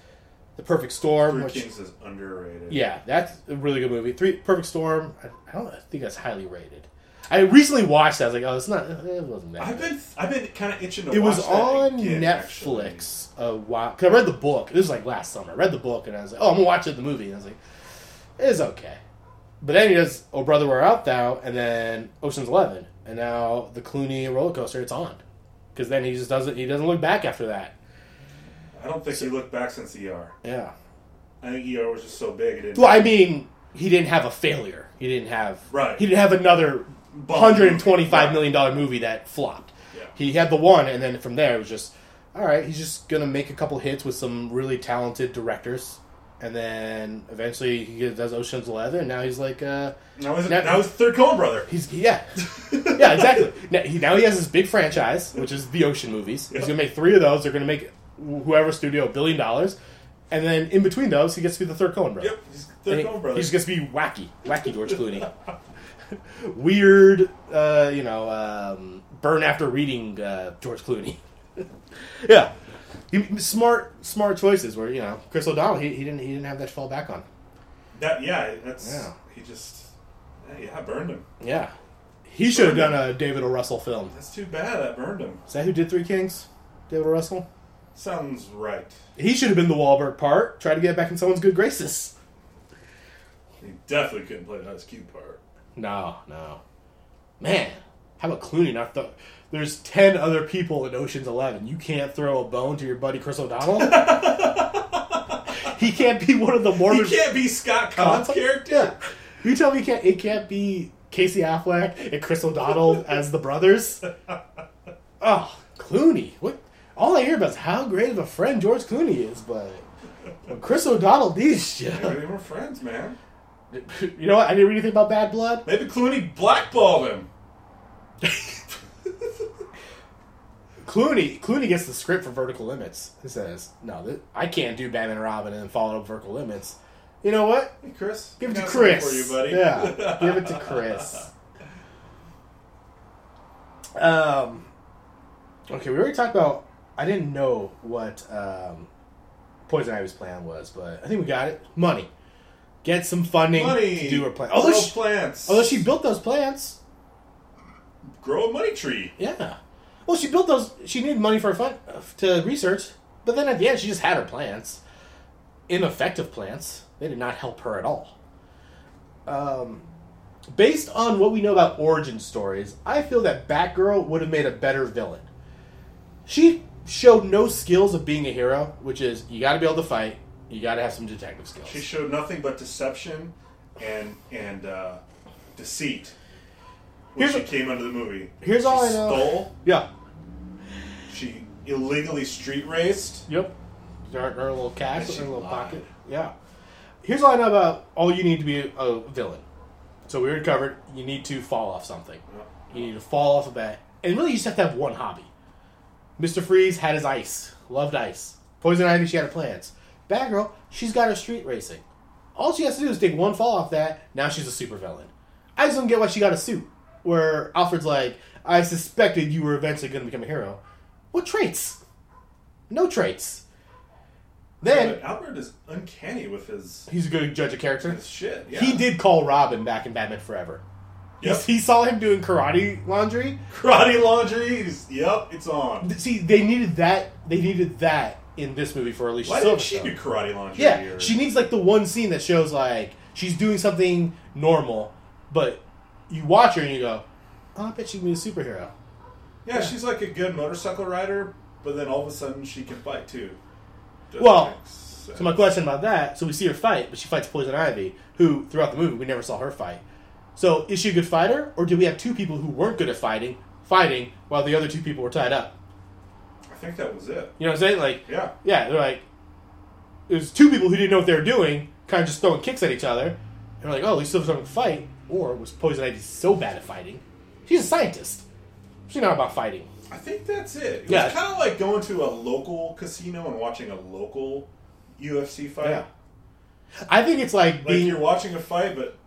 S5: The Perfect Storm.
S6: Three
S5: which,
S6: Kings is underrated.
S5: Yeah, that's a really good movie. Three Perfect Storm. I, I don't think that's highly rated. I recently watched that. I was like, oh, it's not. It wasn't that.
S6: I've
S5: good.
S6: been I've been kind of itching to.
S5: Watch it was on
S6: again,
S5: Netflix a while. Cause I read the book. This was like last summer. I read the book and I was like, oh, I'm gonna watch it, the movie. And I was like, it's okay. But then he does Oh Brother Where Art Thou, and then Ocean's Eleven, and now the Clooney roller coaster. It's on. Because then he just doesn't. He doesn't look back after that.
S6: I don't think he looked back since ER.
S5: Yeah.
S6: I think ER was just so big. It didn't.
S5: Well, I mean, he didn't have a failure. He didn't have.
S6: Right.
S5: He didn't have another hundred and twenty-five million dollar movie that flopped.
S6: Yeah.
S5: He had the one, and then from there it was just, all right. He's just gonna make a couple hits with some really talented directors, and then eventually he does Ocean's Eleven. And now he's like, uh,
S6: Now he's,
S5: Now-
S6: now he's third Coen brother.
S5: he's yeah, yeah, exactly. Now he, now he has this big franchise, which is the Ocean movies. He's gonna make three of those. They're gonna make whoever studio a billion dollars, and then in between those, he gets to be the third Coen brother.
S6: Yep, he's the third Coen brother.
S5: He's just gonna be wacky, wacky George Clooney. Weird, uh, you know, um, burn after reading uh, George Clooney. yeah, he, smart, smart choices. Where you know Chris O'Donnell, he, he didn't he didn't have that to fall back on.
S6: that yeah, that's
S5: Yeah.
S6: he just yeah, burned him.
S5: Yeah, he should have done a David O. Russell film.
S6: That's too bad. That burned him.
S5: Is that who did Three Kings? David O. Russell.
S6: Sounds right.
S5: He should have been the Wahlberg part. Try to get back in someone's good graces.
S6: He definitely couldn't play the Ice Cube part.
S5: No, no. Man, how about Clooney not th- There's 10 other people in Ocean's 11. You can't throw a bone to your buddy Chris O'Donnell? he can't be one of the
S6: Mormons.
S5: He
S6: can't be Scott Caan's character.
S5: Yeah. You tell me it can't, it can't be Casey Affleck and Chris O'Donnell as the brothers? Oh, Clooney. What? All I hear about is how great of a friend George Clooney is, but... when Chris O'Donnell, these shit.
S6: Maybe they were friends, man.
S5: You know what? I didn't read anything about Bad Blood.
S6: Maybe Clooney blackballed him.
S5: Clooney Clooney gets the script for Vertical Limits. He says, "No, th- I can't do Batman and Robin and then follow up Vertical Limits." You know what?
S6: Hey, Chris.
S5: Give it to Chris.
S6: for you, buddy.
S5: Yeah, give it to Chris. Um. Okay, we already talked about. I didn't know what um, Poison Ivy's plan was, but I think we got it. Money. Get some funding
S6: Money.
S5: to do her plan.
S6: Grow
S5: she,
S6: plants.
S5: although she built those plants.
S6: grow a money tree.
S5: Yeah. Well, she built those. She needed money for fun to research, but then at the end, she just had her plants, ineffective plants. They did not help her at all. Um, based on what we know about origin stories, I feel that Batgirl would have made a better villain. She showed no skills of being a hero, which is you got to be able to fight, you got to have some detective skills.
S6: She showed nothing but deception and and uh, deceit when
S5: Here's
S6: she
S5: a-
S6: came into the movie.
S5: here's
S6: she
S5: all I know.
S6: Stole.
S5: yeah.
S6: She illegally street raced.
S5: Yep. Her, her little cash,
S6: And she
S5: her little
S6: lied.
S5: pocket. Yeah. Here's all I know about all you need to be a, a villain. So we already covered. You need to fall off something. You need to fall off a bat, and really, you just have to have one hobby. Mister Freeze had his ice, loved ice. Poison Ivy, she had her plants. Batgirl, she's got her street racing. All she has to do is take one fall off that. Now she's a supervillain. I just don't get why she got a suit. Where Alfred's like, I suspected you were eventually going to become a hero. What traits? No traits. Then
S6: But Albert is uncanny with his
S5: he's a good judge of character.
S6: his shit. Yeah.
S5: He did call Robin back in Batman Forever. He-
S6: Yep.
S5: He saw him doing karate laundry.
S6: Karate laundry. Yep, it's on.
S5: See, they needed that. They needed that in this movie for Alicia
S6: Why didn't she
S5: Silverstone.
S6: do karate laundry?
S5: Yeah,
S6: or-
S5: she needs like the one scene that shows like she's doing something normal, but you watch her and you go, "Oh, I bet she can be a superhero."
S6: Yeah, she's like a good motorcycle rider, but then all of a sudden she can fight too. Doesn't
S5: Well,
S6: make sense.
S5: So my question about that: so we see her fight, but she fights Poison Ivy, who throughout the movie we never saw her fight. So is she a good fighter, or do we have two people who weren't good at fighting fighting while the other two people were tied up?
S6: I think that was it.
S5: You know what I'm saying? Like,
S6: Yeah.
S5: yeah, they're like, it was two people who didn't know what they were doing, kind of just throwing kicks at each other. And they're like, oh, at least there was something to fight. Or was Poison Ivy so bad at fighting? She's a scientist. She's not about fighting.
S6: I think that's it. It
S5: Yeah.
S6: was kind of like going to a local casino and watching a local UFC fight.
S5: Yeah. I think it's like,
S6: Like
S5: being.
S6: you're watching a fight, but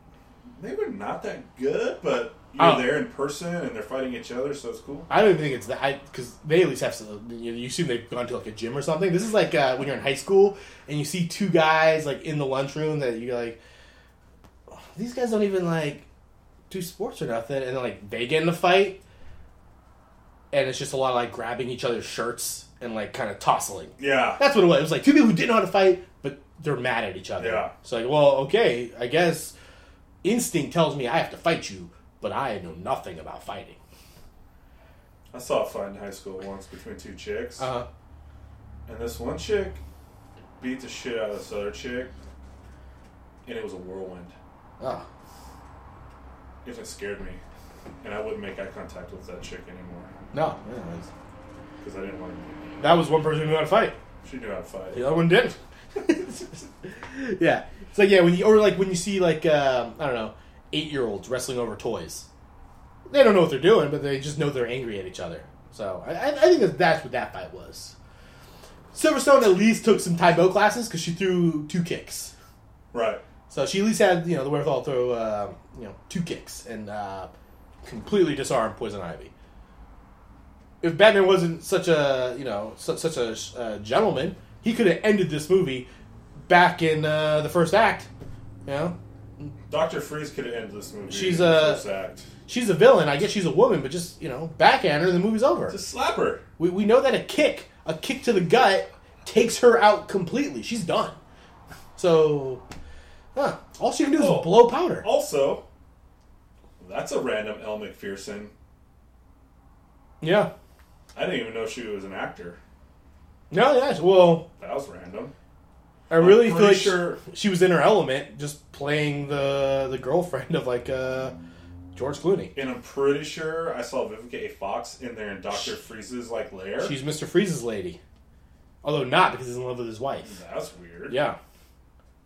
S6: they were not that good, but you're
S5: Oh.
S6: there in person and they're fighting each other, so it's cool.
S5: I don't even think it's that because they at least have some. You, know, you assume they've gone to like a gym or something. This is like uh, when you're in high school and you see two guys like in the lunchroom that you're like, "Oh, these guys don't even like do sports or nothing, and then like they get in a fight, and it's just a lot of like grabbing each other's shirts and like kind of tossling.
S6: Yeah.
S5: That's what it was. It was like two people who didn't know how to fight, but they're mad at each other.
S6: Yeah.
S5: So like, well, okay, I guess instinct tells me I have to fight you, but I know nothing about fighting.
S6: I saw a fight in high school once between two chicks,
S5: Uh huh.
S6: and this one chick beat the shit out of this other chick, and it was a whirlwind.
S5: Oh.
S6: If it scared me, and I wouldn't make eye contact with that chick anymore
S5: No, yeah,
S6: because I didn't want to.
S5: that was one person who knew how to fight.
S6: She knew how to fight.
S5: The other one didn't. yeah, it's like yeah, when you or like when you see like um, I don't know, eight year olds wrestling over toys. They don't know what they're doing, but they just know they're angry at each other. So I, I think that that's what that fight was. Silverstone at least took some Tae Bo classes because she threw two kicks.
S6: Right.
S5: So she at least had you know the wherewithal to throw uh, you know two kicks and uh, completely disarm Poison Ivy. If Batman wasn't such a you know such, such a uh, gentleman, he could have ended this movie back in uh, the first act. You know,
S6: Doctor Freeze could have ended this movie.
S5: She's a- she's a villain. I guess she's a woman, but just you know backhand her, and the movie's over.
S6: Just slap her.
S5: We we know that a kick, a kick to the gut, takes her out completely. She's done. So, huh, all she can do is
S6: Oh.
S5: blow powder.
S6: Also, that's a random Elle Macpherson.
S5: Yeah.
S6: I didn't even know she was an actor.
S5: No, yeah. Well,
S6: That was random.
S5: I really feel like
S6: sure-
S5: she was in her element, just playing the the girlfriend of like uh, George Clooney.
S6: And I'm pretty sure I saw Vivica A. Fox in there in Doctor Freeze's like lair.
S5: She's Mister Freeze's lady, although not because he's in love with his wife.
S6: That's weird.
S5: Yeah,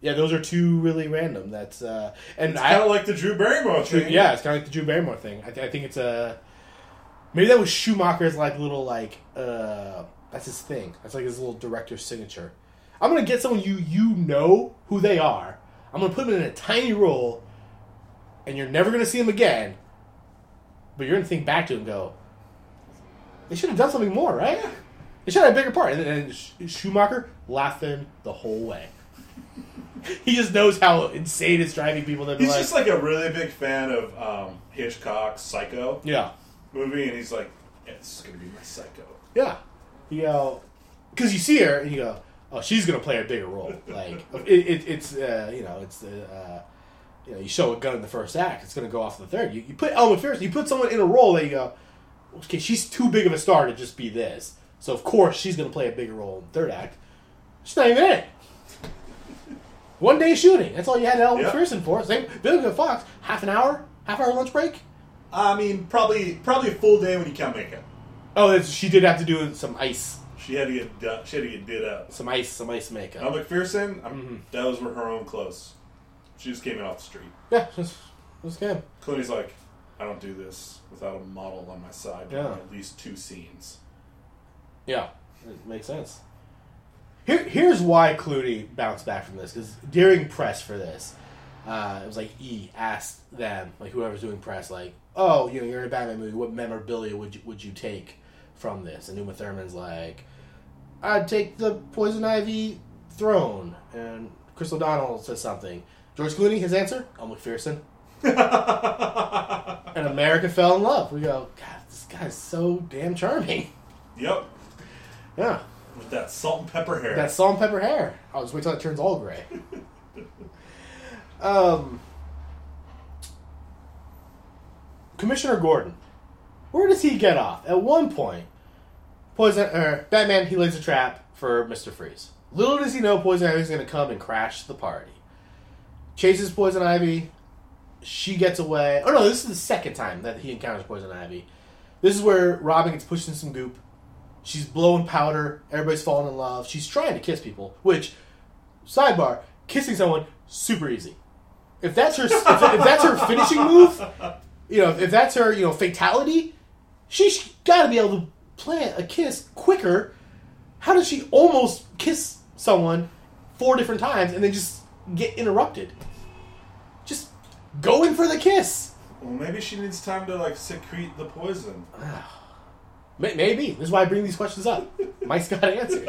S5: yeah. Those are two really random. That's uh, and
S6: It's
S5: I
S6: kind of like the Drew Barrymore
S5: Drew-
S6: thing.
S5: yeah, it's kind of like the Drew Barrymore thing. I, th- I think it's a maybe that was Schumacher's like little like uh, that's his thing. That's like his little director's signature. I'm gonna get someone you you know who they are. I'm gonna put them in a tiny role, and you're never gonna see them again. But you're gonna think back to it and go, they should have done something more, right? They should have a bigger part. And, and Sch- Schumacher laughing the whole way. he just knows how insane it's driving people to be
S6: He's
S5: like,
S6: just like a really big fan of um, Hitchcock's Psycho
S5: yeah.
S6: movie, and he's like, "It's gonna be my Psycho."
S5: Yeah. You go, because you see her and you go, oh, she's gonna play a bigger role. Like it, it, it's uh, you know it's uh, you know you show a gun in the first act, it's gonna go off in the third. You, you put Elma first, you put someone in a role that you go, okay, she's too big of a star to just be this. So of course she's gonna play a bigger role in the third act. She's not even in it. One day shooting. That's all you had Elma
S6: Yep.
S5: McPherson for. Same Billy Fox. Half an hour, half hour lunch break.
S6: I mean, probably probably a full day when you count makeup.
S5: Oh, she did have to do some ice,
S6: She had to get du- she had to get did up.
S5: some ice, some ice makeup.
S6: Elle Macpherson, I'm,
S5: Mm-hmm.
S6: those were her own clothes. She just came in off the street.
S5: Yeah, just just good.
S6: Clooney's like, I don't do this without a model on my side
S5: Yeah.
S6: at least two scenes.
S5: Yeah, it makes sense. Here, here's why Clooney bounced back from this because during press for this, uh, it was like E asked them, like whoever's doing press, like, "Oh, you know, you're in a Batman movie. What memorabilia would you, would you take from this?" And Uma Thurman's like, "I'd take the poison ivy throne." And Chris O'Donnell says something. George Clooney, his answer, "I'm Macpherson." and America fell in love. We go, God, this guy's so damn charming.
S6: Yep,
S5: Yeah.
S6: with that salt and pepper hair.
S5: That salt and pepper hair. I'll just wait till it turns all gray. Um, Commissioner Gordon, where does he get off? At one point, Poison er, Batman he lays a trap for Mister Freeze. Little does he know Poison Ivy's going to come and crash the party. Chases Poison Ivy. She gets away. Oh no, this is the second time that he encounters Poison Ivy. This is where Robin gets pushed in some goop. She's blowing powder. Everybody's falling in love. She's trying to kiss people. Which, sidebar, kissing someone super easy. If that's her, if, if that's her finishing move, you know, if that's her, you know, fatality, she's got to be able to plant a kiss quicker. How does she almost kiss someone four different times and then just get interrupted? Just going for the kiss.
S6: Well, maybe she needs time to like secrete the poison.
S5: Maybe. This is why I bring these questions up. Mike's got answers.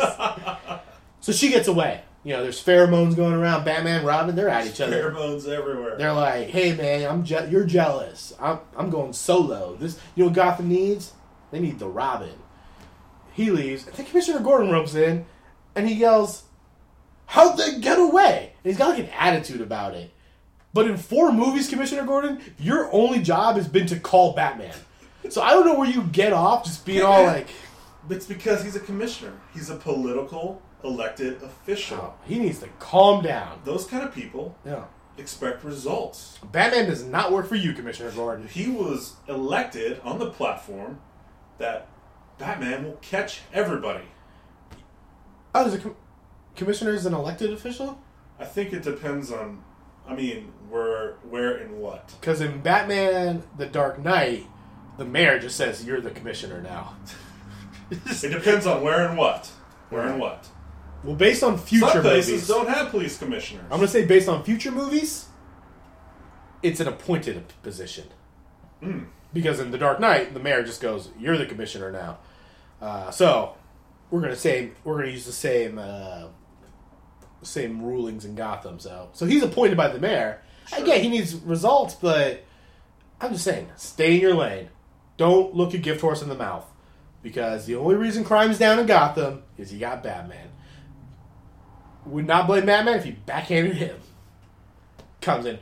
S5: So she gets away. You know, there's pheromones going around. Batman, Robin, they're at each other.
S6: Pheromones everywhere.
S5: They're like, "Hey, man, I'm je- you're jealous. I'm I'm going solo. This, you know, what Gotham needs. They need the Robin." He leaves. And then Commissioner Gordon ropes in, and he yells, "How'd they get away?" And he's got like an attitude about it. But in four movies, Commissioner Gordon, your only job has been to call Batman. So I don't know where you get off just being all like,
S6: It's because he's a commissioner. He's a political elected official.
S5: oh, he needs to calm down.
S6: Those kind of people
S5: Yeah.
S6: expect results.
S5: Batman does not work for you, Commissioner Gordon.
S6: He was elected on the platform that Batman will catch everybody.
S5: Oh, there's a com- commissioner is an elected official?
S6: I think it depends on, I mean, where, where, and what.
S5: Because in Batman The Dark Knight, the mayor just says, You're the commissioner now.
S6: It depends on where and what. Where and what.
S5: well, based on future
S6: Some places
S5: movies,
S6: don't have police commissioners.
S5: I'm going to say based on future movies, it's an appointed position.
S6: Hmm.
S5: Because in The Dark Knight, the mayor just goes, You're the commissioner now. Uh, so, we're going to say, we're going to use the same. Uh, same rulings in Gotham, so so he's appointed by the mayor. Again, he needs results, but I'm just saying, stay in your lane. Don't look a gift horse in the mouth. Because the only reason crime's down in Gotham is you got Batman. Would not blame Batman if you backhanded him. Comes in.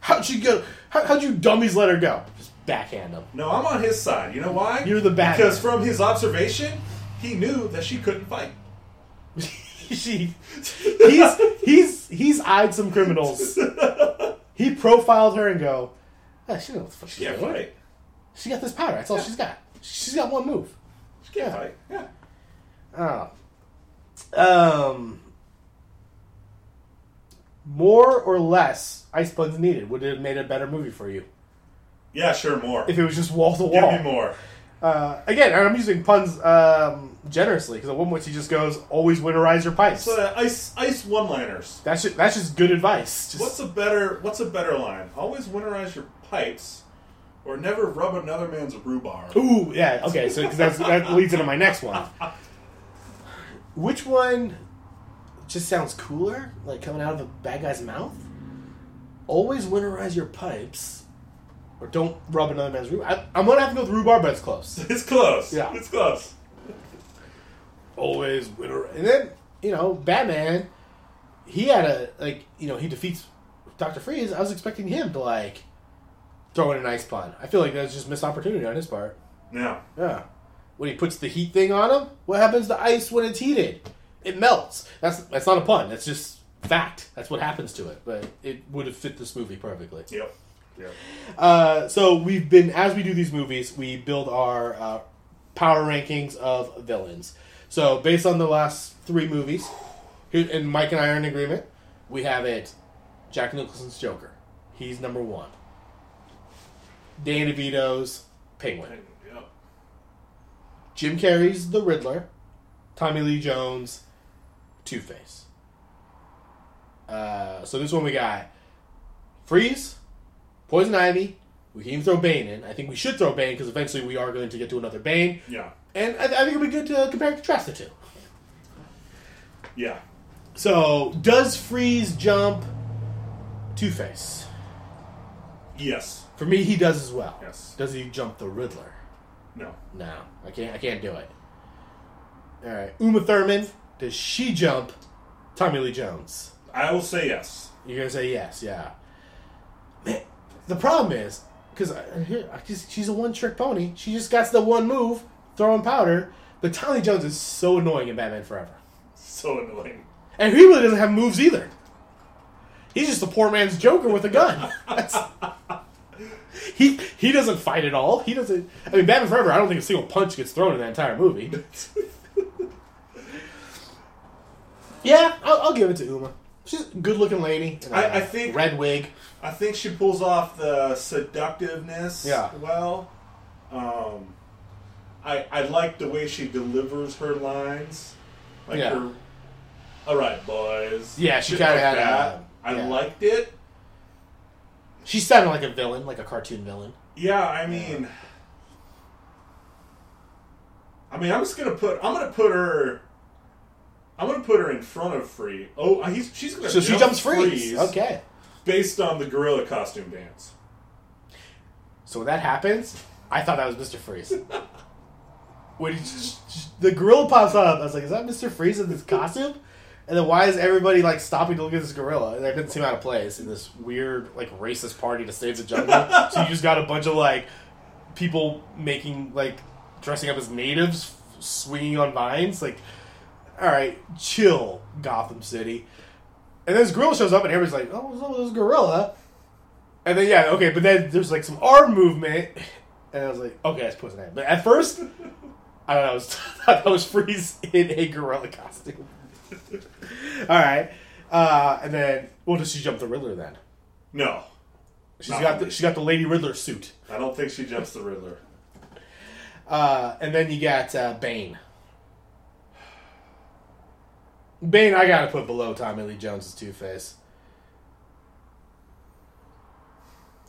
S5: How'd you go? How, how'd you dummies let her go? Backhand him.
S6: No, I'm on his side. You know why?
S5: You're the Batman.
S6: Because from his observation, he knew that she couldn't fight.
S5: she, he's he's he's eyed some criminals. He profiled her and go, oh, she knows what the fuck
S6: She
S5: she's
S6: can't
S5: doing.
S6: fight.
S5: She got this power. That's all she's got. She's got one move.
S6: She can't
S5: Yeah.
S6: fight. Yeah.
S5: Oh. Um. More or less ice puns needed. Would it have made a better movie for you
S6: Yeah, sure, more.
S5: if it was just wall to wall.
S6: Give me more.
S5: Uh, again, and I'm using puns um, generously because at one point he just goes, "Always winterize your pipes."
S6: So uh, ice ice one liners.
S5: That's just, that's just good advice. Just,
S6: What's a better What's a better line? Always winterize your pipes, or never rub another man's rhubarb.
S5: Ooh, yeah, okay. So that leads into my next one. Which one just sounds cooler, like coming out of a bad guy's mouth? Always winterize your pipes, or don't rub another man's rhubarb. I, I'm gonna have to go with rhubarb, but it's close.
S6: It's close.
S5: Yeah.
S6: it's close.
S5: Always winterize. And then you know, Batman, he had a like, you know, he defeats Doctor Freeze. I was expecting him to like throw in an ice pun. I feel like that's just missed opportunity on his part.
S6: Yeah.
S5: Yeah. When he puts the heat thing on him, what happens to ice when it's heated? It melts. That's that's not a pun. That's just fact. That's what happens to it. But it would have fit this movie perfectly.
S6: yep, yep.
S5: Uh, so we've been as we do these movies, we build our uh, power rankings of villains. So based on the last three movies, here- and Mike and I are in agreement. We have it. Jack Nicholson's Joker. He's number one. Danny DeVito's Penguin. Jim Carrey's The Riddler, Tommy Lee Jones, Two Face. Uh, so this one we got Freeze, Poison Ivy. We can even throw Bane in. I think we should throw Bane because eventually we are going to get to another Bane,
S6: Yeah,
S5: and I, I think it'd be good to compare and contrast the two.
S6: yeah.
S5: So does Freeze jump Two Face?
S6: Yes.
S5: For me, he does as well.
S6: Yes.
S5: Does he jump the Riddler?
S6: No.
S5: No, I can't. I can't do it. All right, Uma Thurman. Does she jump Tommy Lee Jones?
S6: I will say yes.
S5: You're gonna say yes, yeah. Man, the problem is because she's a one trick pony. She just got the one move, throwing powder. But Tommy Jones is so annoying in Batman Forever,
S6: So annoying.
S5: and he really doesn't have moves either. He's just a poor man's Joker with a gun. He he doesn't fight at all. He doesn't. I mean, Batman Forever. I don't think a single punch gets thrown in that entire movie. yeah, I'll, I'll give it to Uma. She's a good-looking lady. in a
S6: I- I think-
S5: red wig.
S6: I think she pulls off the seductiveness
S5: Yeah.
S6: well. Um, I I like the way she delivers her lines. Like
S5: Yeah.
S6: her, all right, boys.
S5: Yeah, she
S6: Shit
S5: kinda
S6: like
S5: had
S6: that.
S5: a-
S6: I
S5: yeah.
S6: liked it.
S5: She sounded like a villain, like a cartoon villain.
S6: Yeah, I mean, I mean, I'm just gonna put. I'm gonna put her. I'm gonna put her in front of Free. Oh, uh, he's she's gonna.
S5: So she
S6: jump
S5: jumps freeze. Okay.
S6: Based on the gorilla costume dance.
S5: So when that happens, I thought that was Mr. Freeze. when he, the gorilla pops up, I was like, "Is that Mr. Freeze in this costume?" And then why is everybody like stopping to look at this gorilla? And that didn't seem out of place in this weird like racist party to save the jungle. so you just got a bunch of like people making like dressing up as natives, swinging on vines. Like, all right, chill, Gotham City. And then this gorilla shows up, and everybody's like, "Oh, what's this gorilla?" And then yeah, okay, but then there's like some arm movement, and I was like, okay, that's pussy name. But at first, I don't know, I was, thought that was Freeze in a gorilla costume. All right, uh, and then well, does she jump the Riddler then?
S6: No,
S5: She's
S6: Not
S5: got the, she got the Lady Riddler suit,
S6: I don't think she jumps the Riddler.
S5: uh, and then you got uh, Bane. Bane, I gotta put below Tommy Lee Jones' Two Face.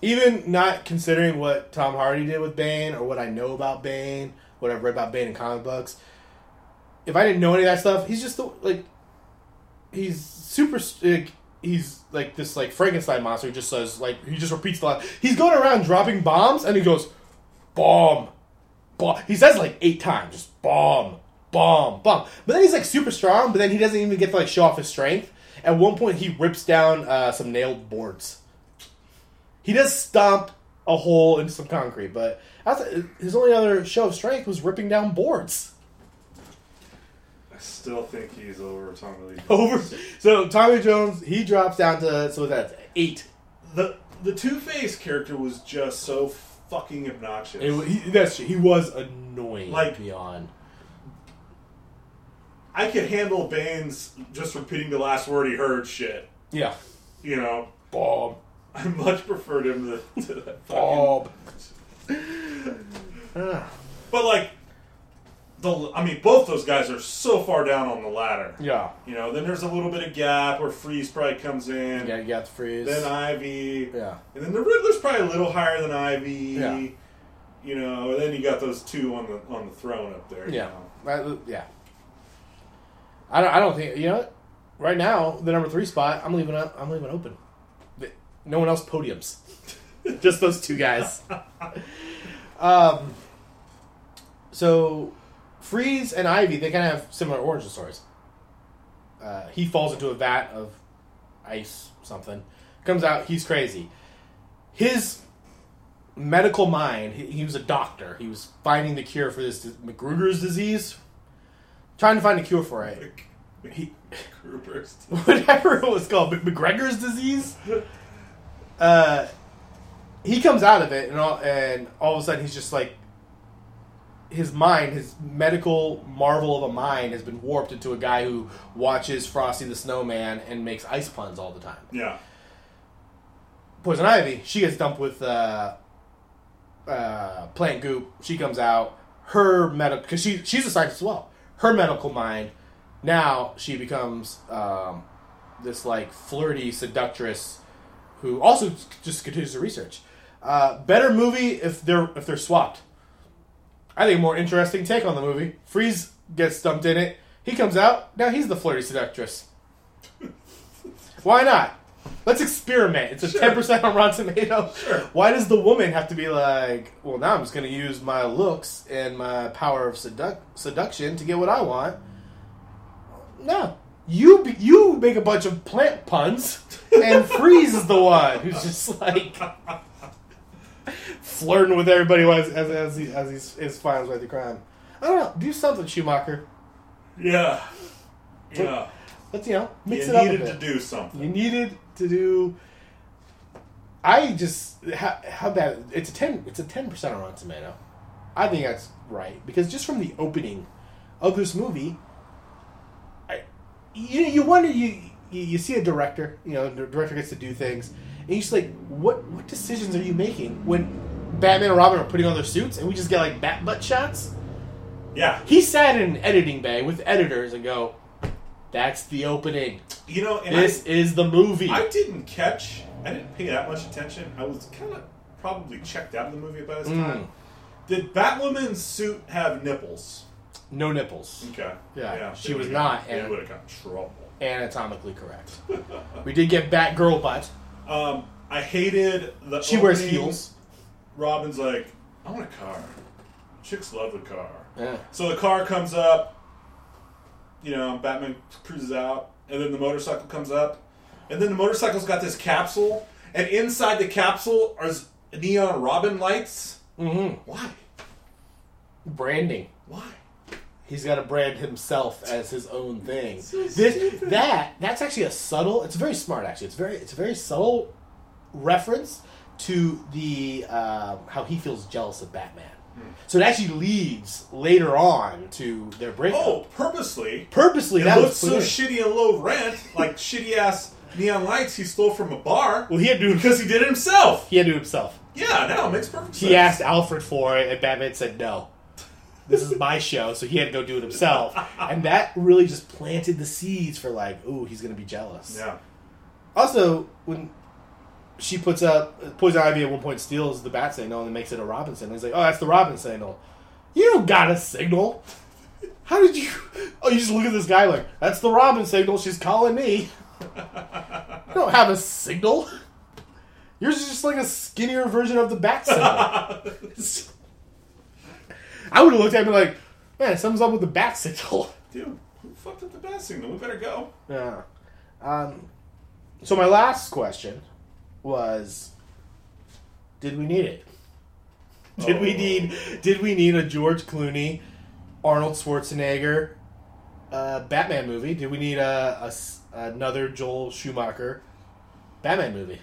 S5: Even not considering what Tom Hardy did with Bane or what I know about Bane, what I've read about Bane in comic books. If I didn't know any of that stuff, he's just the, like he's super. Like, he's like this like Frankenstein monster. Who just says like he just repeats the line. He's going around dropping bombs and he goes bomb, bomb. He says like eight times, just bomb, bomb, bomb. But then he's like super strong. But then he doesn't even get to like show off his strength. At one point, he rips down uh, some nailed boards. He does stomp a hole into some concrete, but that's, his only other show of strength was ripping down boards.
S6: I still think he's over Tommy Lee. Jones.
S5: Over. So Tommy Jones, he drops down to so that's eight.
S6: The the Two Face character was just so fucking obnoxious.
S5: It, he, that's he was annoying,
S6: Like-
S5: beyond.
S6: I could handle Bane's just repeating the last word he heard. Shit,
S5: Yeah,
S6: you know.
S5: Bob,
S6: I much preferred him to, to that fucking.
S5: Bob.
S6: But like, the I mean, both those guys are so far down on the ladder.
S5: Yeah,
S6: You know, then there's a little bit of gap where Freeze probably comes in.
S5: yeah, you got the freeze.
S6: Then Ivy.
S5: yeah,
S6: And then the Riddler's probably a little higher than Ivy.
S5: Yeah.
S6: You know, and then you got those two on the on the throne up there. you
S5: yeah,
S6: know.
S5: That- yeah. I don't. I don't think you know. Right now, the number three spot, I'm leaving. Up, I'm leaving open. No one else podiums. Just those two guys. um. So, Freeze and Ivy, they kind of have similar origin stories. Uh, he falls into a vat of ice, something. Comes out, he's crazy. His medical mind, he, he was a doctor. He was finding the cure for this McGruger's disease. Trying to find a cure for it. He, whatever it was called, McGregor's disease. Uh, he comes out of it, and all, and all of a sudden he's just like, his mind, his medical marvel of a mind, has been warped into a guy who watches Frosty the Snowman and makes ice puns all the time.
S6: Yeah.
S5: Poison Ivy, she gets dumped with uh, uh, plant goop. She comes out. Her medical, because she she's a scientist as well. Her medical mind. Now she becomes um, this like flirty seductress who also just continues to research. Uh, better movie if they're if they're swapped. I think a more interesting take on the movie. Freeze gets dumped in it. He comes out. Now he's the flirty seductress. Why not? Let's experiment. It's a ten percent on Rotten Tomatoes.
S6: Sure.
S5: Why does the woman have to be like, well, now I'm just going to use my looks and my power of seduc- seduction to get what I want? No, You you make a bunch of plant puns, and Freeze is the one who's just like flirting with everybody as as, as he as he's, is finds way through crime. I don't know. Do something, Schumacher.
S6: Yeah. Yeah.
S5: Let's you know mix
S6: you
S5: it up a
S6: needed to do something.
S5: You needed to do. I just how, how bad it's a ten. It's a ten percent on Rotten Tomato. I think that's right because just from the opening of this movie, I you you wonder you you, you see a director. You know, the director gets to do things, and you just like what what decisions are you making when Batman and Robin are putting on their suits and we just get like bat butt shots.
S6: Yeah.
S5: He sat in an editing bay with editors and go, "That's the opening.
S6: You know, and
S5: This
S6: I,
S5: is the movie."
S6: I didn't catch. I didn't pay that much attention. I was kind of probably checked out of the movie by this
S5: Mm.
S6: time. Did Batwoman's suit have nipples?
S5: No nipples.
S6: Okay.
S5: Yeah, she was not,
S6: got- would have got trouble.
S5: Anatomically correct. we did get Batgirl butt.
S6: Um, I hated the.
S5: She wears heels.
S6: Robin's like, I want a car. Chicks love the car.
S5: Yeah.
S6: So the car comes up. You know, Batman cruises out, and then the motorcycle comes up, and then the motorcycle's got this capsule, and inside the capsule are neon Robin lights.
S5: Mm-hmm.
S6: Why?
S5: Branding.
S6: Why?
S5: He's got to brand himself as his own thing.
S6: So
S5: this, that, that's actually a subtle. It's very smart. Actually, it's very, it's a very subtle reference to the uh, how he feels jealous of Batman. So it actually leads later on to their breakup.
S6: Oh, purposely.
S5: Purposely,
S6: It
S5: that
S6: looks so shitty and low rent, like shitty ass neon lights he stole from a bar.
S5: Well, he had to do it.
S6: because he did it himself.
S5: he had to do it himself.
S6: Yeah, no, it makes perfect sense.
S5: He asked Alfred for it, and Batman said no. This is my show, so he had to go do it himself, and that really just planted the seeds for like, ooh, he's gonna be jealous.
S6: Yeah.
S5: Also, when she puts up Poison Ivy at one point steals the bat signal and makes it a Robin signal, he's like, oh, that's the Robin signal. You don't got a signal. How did you? Oh, you just look at this guy like that's the Robin signal. She's calling me. You don't have a signal. Yours is just like a skinnier version of the bat signal. I would have looked at him like, man, something's up with the bat signal.
S6: Dude, who fucked up the bat signal? We better go.
S5: Yeah. Um, so my last question was, did we need it? Did we
S6: Oh.
S5: need? Did we need a George Clooney, Arnold Schwarzenegger, uh, Batman movie? Did we need a, a another Joel Schumacher Batman movie?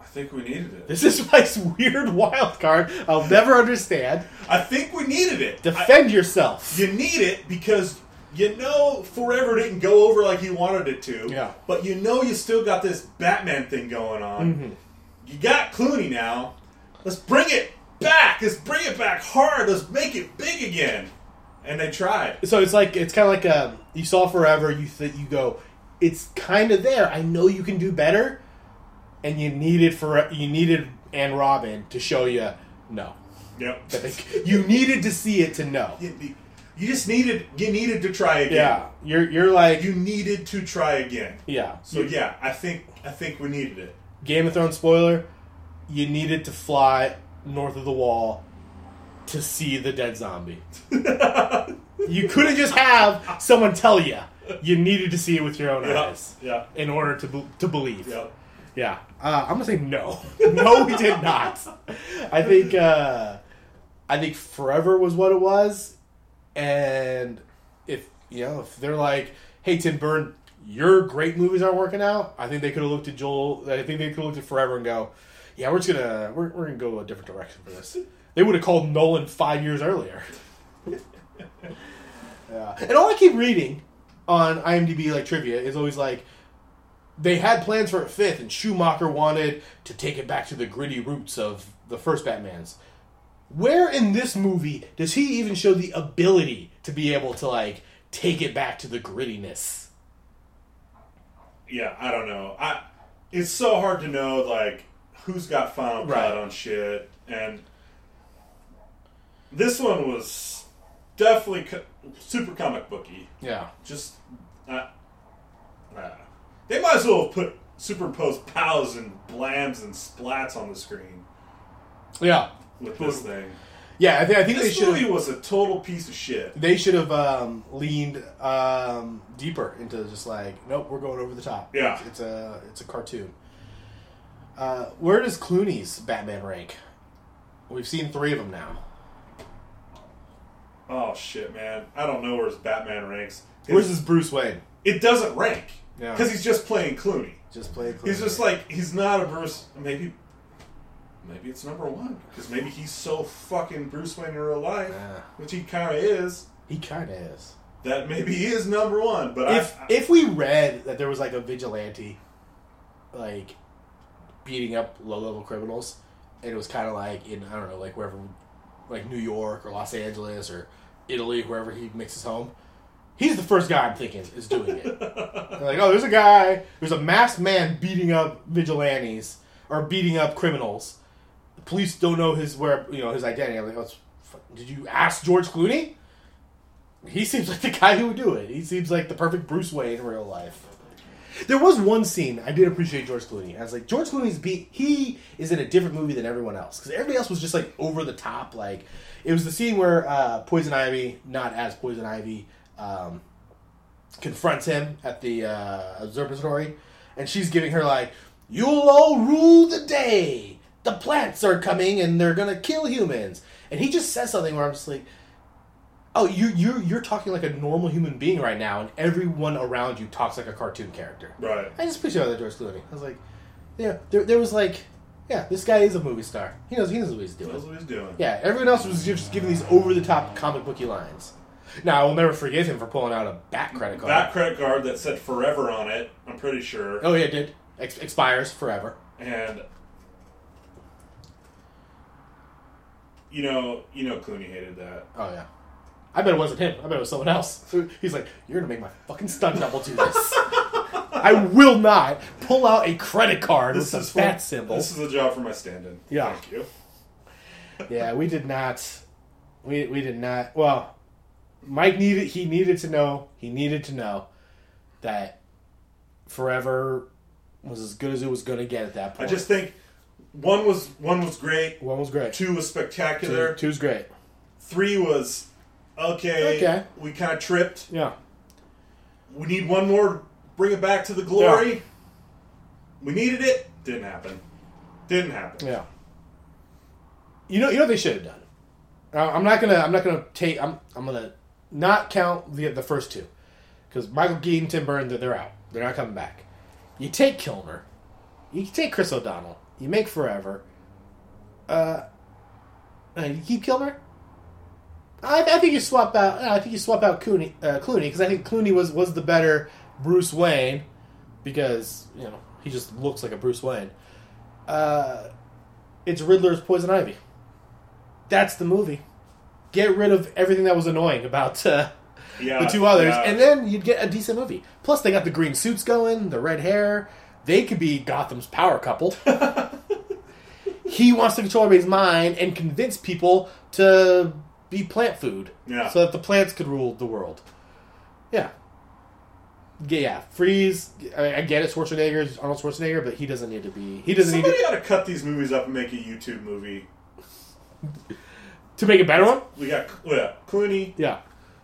S6: I think we needed it.
S5: This is my weird wild card. I'll never understand.
S6: I think we needed it. I-
S5: Defend yourself.
S6: you need it because you know Forever didn't go over like you wanted it to.
S5: Yeah.
S6: But you know you still got this Batman thing going on.
S5: Mm-hmm.
S6: You got Clooney now. Let's bring it back. Let's bring it back hard. Let's make it big again. And they tried.
S5: So it's like it's kind of like um, you saw forever. You th- you go, it's kind of there. I know you can do better, and you needed for you needed Anne Robin to show you no.
S6: Yep.
S5: You needed to see it to know.
S6: You, just needed you needed to try again.
S5: Yeah, you're you're like
S6: You needed to try again.
S5: yeah.
S6: So yeah, I think I think we needed it.
S5: Game of Thrones spoiler. You needed to fly north of the wall to see the dead zombie. you couldn't just have someone tell you. You needed to see it with your own
S6: Yeah.
S5: eyes
S6: Yeah.
S5: in order to be- to believe.
S6: Yep.
S5: Yeah, uh, I'm gonna say no. no, we did not. I think uh, I think Forever was what it was, and if you know if they're like, "Hey, Tim Burton, your great movies aren't working out," I think they could have looked at Joel. I think they could have looked at Forever and go, "Yeah, we're just gonna we're, we're gonna go a different direction for this." They would have called Nolan five years earlier. yeah, and all I keep reading on IMDb like trivia is always like they had plans for a fifth, and Schumacher wanted to take it back to the gritty roots of the first Batman's. Where in this movie does he even show the ability to be able to like take it back to the grittiness?
S6: Yeah, I don't know. I it's so hard to know like who's got final
S5: Right.
S6: cut on shit, and this one was definitely co- super comic booky.
S5: Yeah,
S6: Just uh, uh, they might as well have put superimposed pows and blams and splats on the screen
S5: yeah,
S6: with this thing.
S5: Yeah, I think I think they
S6: This
S5: should
S6: movie was a total piece of shit.
S5: they should have um, leaned um, deeper into just like nope, we're going over the top.
S6: Yeah.
S5: it's, it's a it's a cartoon. Uh, where does Clooney's Batman rank? We've seen three of them now.
S6: Oh shit, man! I don't know where his Batman ranks.
S5: Where's his Bruce Wayne?
S6: It doesn't rank
S5: Yeah.
S6: because he's just playing Clooney.
S5: Just playing. Clooney.
S6: He's just like he's not a Bruce. Maybe, maybe it's number one because maybe he's so fucking Bruce Wayne in real life,
S5: Yeah.
S6: which he kind of is.
S5: he kind of is.
S6: That maybe he is number one. But
S5: if
S6: I,
S5: if we read that there was like a vigilante, like beating up low level criminals, and it was kind of like in I don't know like wherever, like New York or Los Angeles or Italy, wherever he makes his home. He's the first guy I'm thinking is doing it. Like, oh, there's a guy, there's a masked man beating up vigilantes or beating up criminals. Police don't know his where you know his identity. I'm like, oh, did you ask George Clooney? He seems like the guy who would do it. He seems like the perfect Bruce Wayne in real life. There was one scene I did appreciate George Clooney. I was like, George Clooney's beat. He is in a different movie than everyone else because everybody else was just like over the top. Like it was the scene where uh, Poison Ivy, not as Poison Ivy, um, confronts him at the uh, observatory, and she's giving her like, "You'll all rule the day. The plants are coming, and they're gonna kill humans." And he just says something where I'm just like, "Oh, you you you're talking like a normal human being right now, and everyone around you talks like a cartoon character."
S6: right,
S5: I just appreciate that George Clooney. I was like, yeah, there, there was like, yeah, this guy is a movie star. He knows he knows what he's doing.
S6: that's what he's doing.
S5: Yeah, everyone else was just giving these over the top comic booky lines. Now I will never forgive him for pulling out a bat credit card.
S6: That credit card that said "Forever" on it, I'm pretty sure,
S5: oh yeah, it did Ex- expires forever.
S6: and you know, you know, Clooney hated that.
S5: Oh yeah, I bet it wasn't him. I bet it was someone else. He's like, you're gonna make my fucking stunt double do this. I will not pull out a credit card with the
S6: for-
S5: bat symbol.
S6: This is a job for my stand-in.
S5: Yeah.
S6: Thank you.
S5: Yeah, we did not. We we did not. Well, Mike needed. He needed to know. He needed to know that Forever was as good as it was going to get at that point.
S6: I just think one was one was great.
S5: one was great.
S6: Two was spectacular.
S5: Two, two's great.
S6: Three was okay.
S5: Okay.
S6: We kind of tripped.
S5: Yeah.
S6: We need one more. to Bring it back to the glory. We needed it. Didn't happen. Didn't happen.
S5: Yeah. You know. You know they should have done. Uh, I'm not gonna. I'm not gonna take. I'm. I'm gonna not count the the first two because Michael Keaton, Tim Burton, they're, they're out. They're not coming back. You take Kilmer. You take Chris O'Donnell. You make Forever. Uh, and you keep Kilmer. I, I think you swap out. I think you swap out Clooney uh, Clooney because I think Clooney was was the better Bruce Wayne because you know he just looks like a Bruce Wayne. Uh, it's Riddler's Poison Ivy. That's the movie. Get rid of everything that was annoying about uh,
S6: Yeah.
S5: the two others,
S6: yeah.
S5: and then you'd get a decent movie. Plus, they got the green suits going, the red hair. They could be Gotham's power couple. he wants to control everybody's mind and convince people to be plant food,
S6: Yeah.
S5: so that the plants could rule the world. Yeah. Yeah. Freeze. I, I get it. Schwarzenegger's Arnold Schwarzenegger, but he doesn't need to be. He doesn't need
S6: Somebody ought to cut these movies up and make a YouTube movie.
S5: to make a better one.
S6: We got yeah, Clooney.
S5: Yeah,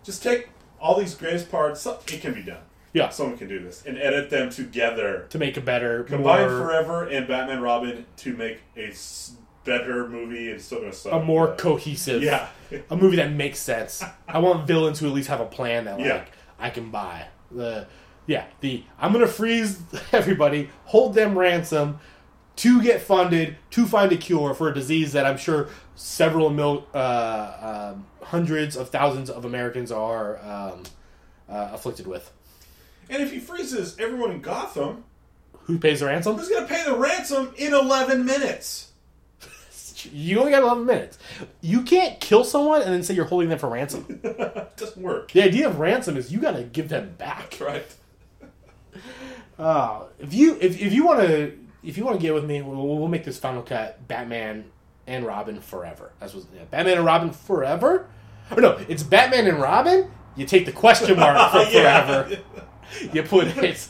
S6: Just take all these greatest parts. It can be done.
S5: Yeah.
S6: Someone can do this and edit them together.
S5: To make a better, movie.
S6: Combine
S5: more,
S6: Forever and Batman Robin to make a s- better movie. It's still gonna suck.
S5: a more
S6: but-
S5: cohesive.
S6: Yeah.
S5: a movie that makes sense. I want villains who at least have a plan that like
S6: Yeah.
S5: I can buy. The yeah, the I'm gonna freeze everybody, hold them ransom to get funded to find a cure for a disease that I'm sure several mil, uh, um, hundreds of thousands of Americans are um, uh, afflicted with.
S6: And if he freezes everyone in Gotham,
S5: Who pays the ransom?
S6: who's gonna pay the ransom in 11 minutes?
S5: You only got 11 minutes. You can't kill someone and then say you're holding them for ransom.
S6: It doesn't work.
S5: the idea of ransom is you got to give them back.
S6: Right.
S5: Uh, if you if, if you want to if you want to get with me, we'll, we'll make this final cut. Batman and Robin forever. That's what yeah, Batman and Robin forever. Or no, it's Batman and Robin. You take the question mark for
S6: Yeah.
S5: forever. You put it.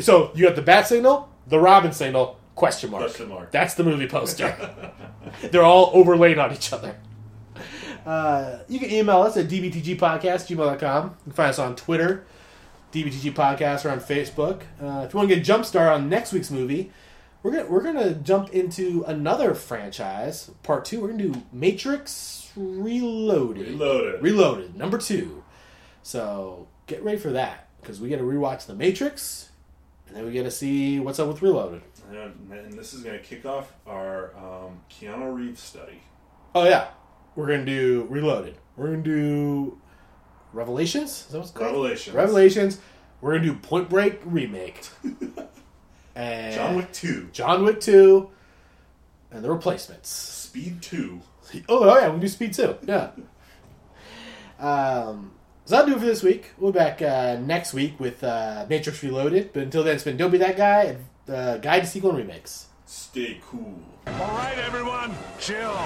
S5: So you got the bat signal, the Robin signal, question mark.
S6: Question mark.
S5: That's the movie poster. They're all overlaid on each other. Uh, you can email us at dbtgpodcast.gmail.com. You can find us on Twitter, DBTG Podcast, or on Facebook. Uh, if you want to get a jump start on next week's movie, we're gonna we're gonna jump into another franchise, part two. We're gonna do Matrix Reloaded.
S6: Reloaded.
S5: Reloaded, number two. So get ready for that because we get to rewatch The Matrix, and then we get to see what's up with Reloaded.
S6: And, and this is going to kick off our um, Keanu Reeves study.
S5: Oh yeah, we're gonna do Reloaded. We're gonna do Revelations. Is that what's called?
S6: Revelations.
S5: Revelations. We're gonna do Point Break remake. and
S6: John Wick 2.
S5: John Wick two, and the replacements.
S6: Speed 2.
S5: Oh, oh yeah, we do Speed two. Yeah. um, so that'll do it for this week. We'll be back uh, next week with uh, Matrix Reloaded. But until then, it's been Don't Be That Guy and uh, Guide to Sequel and Remakes.
S6: Stay cool.
S2: All right, everyone, chill.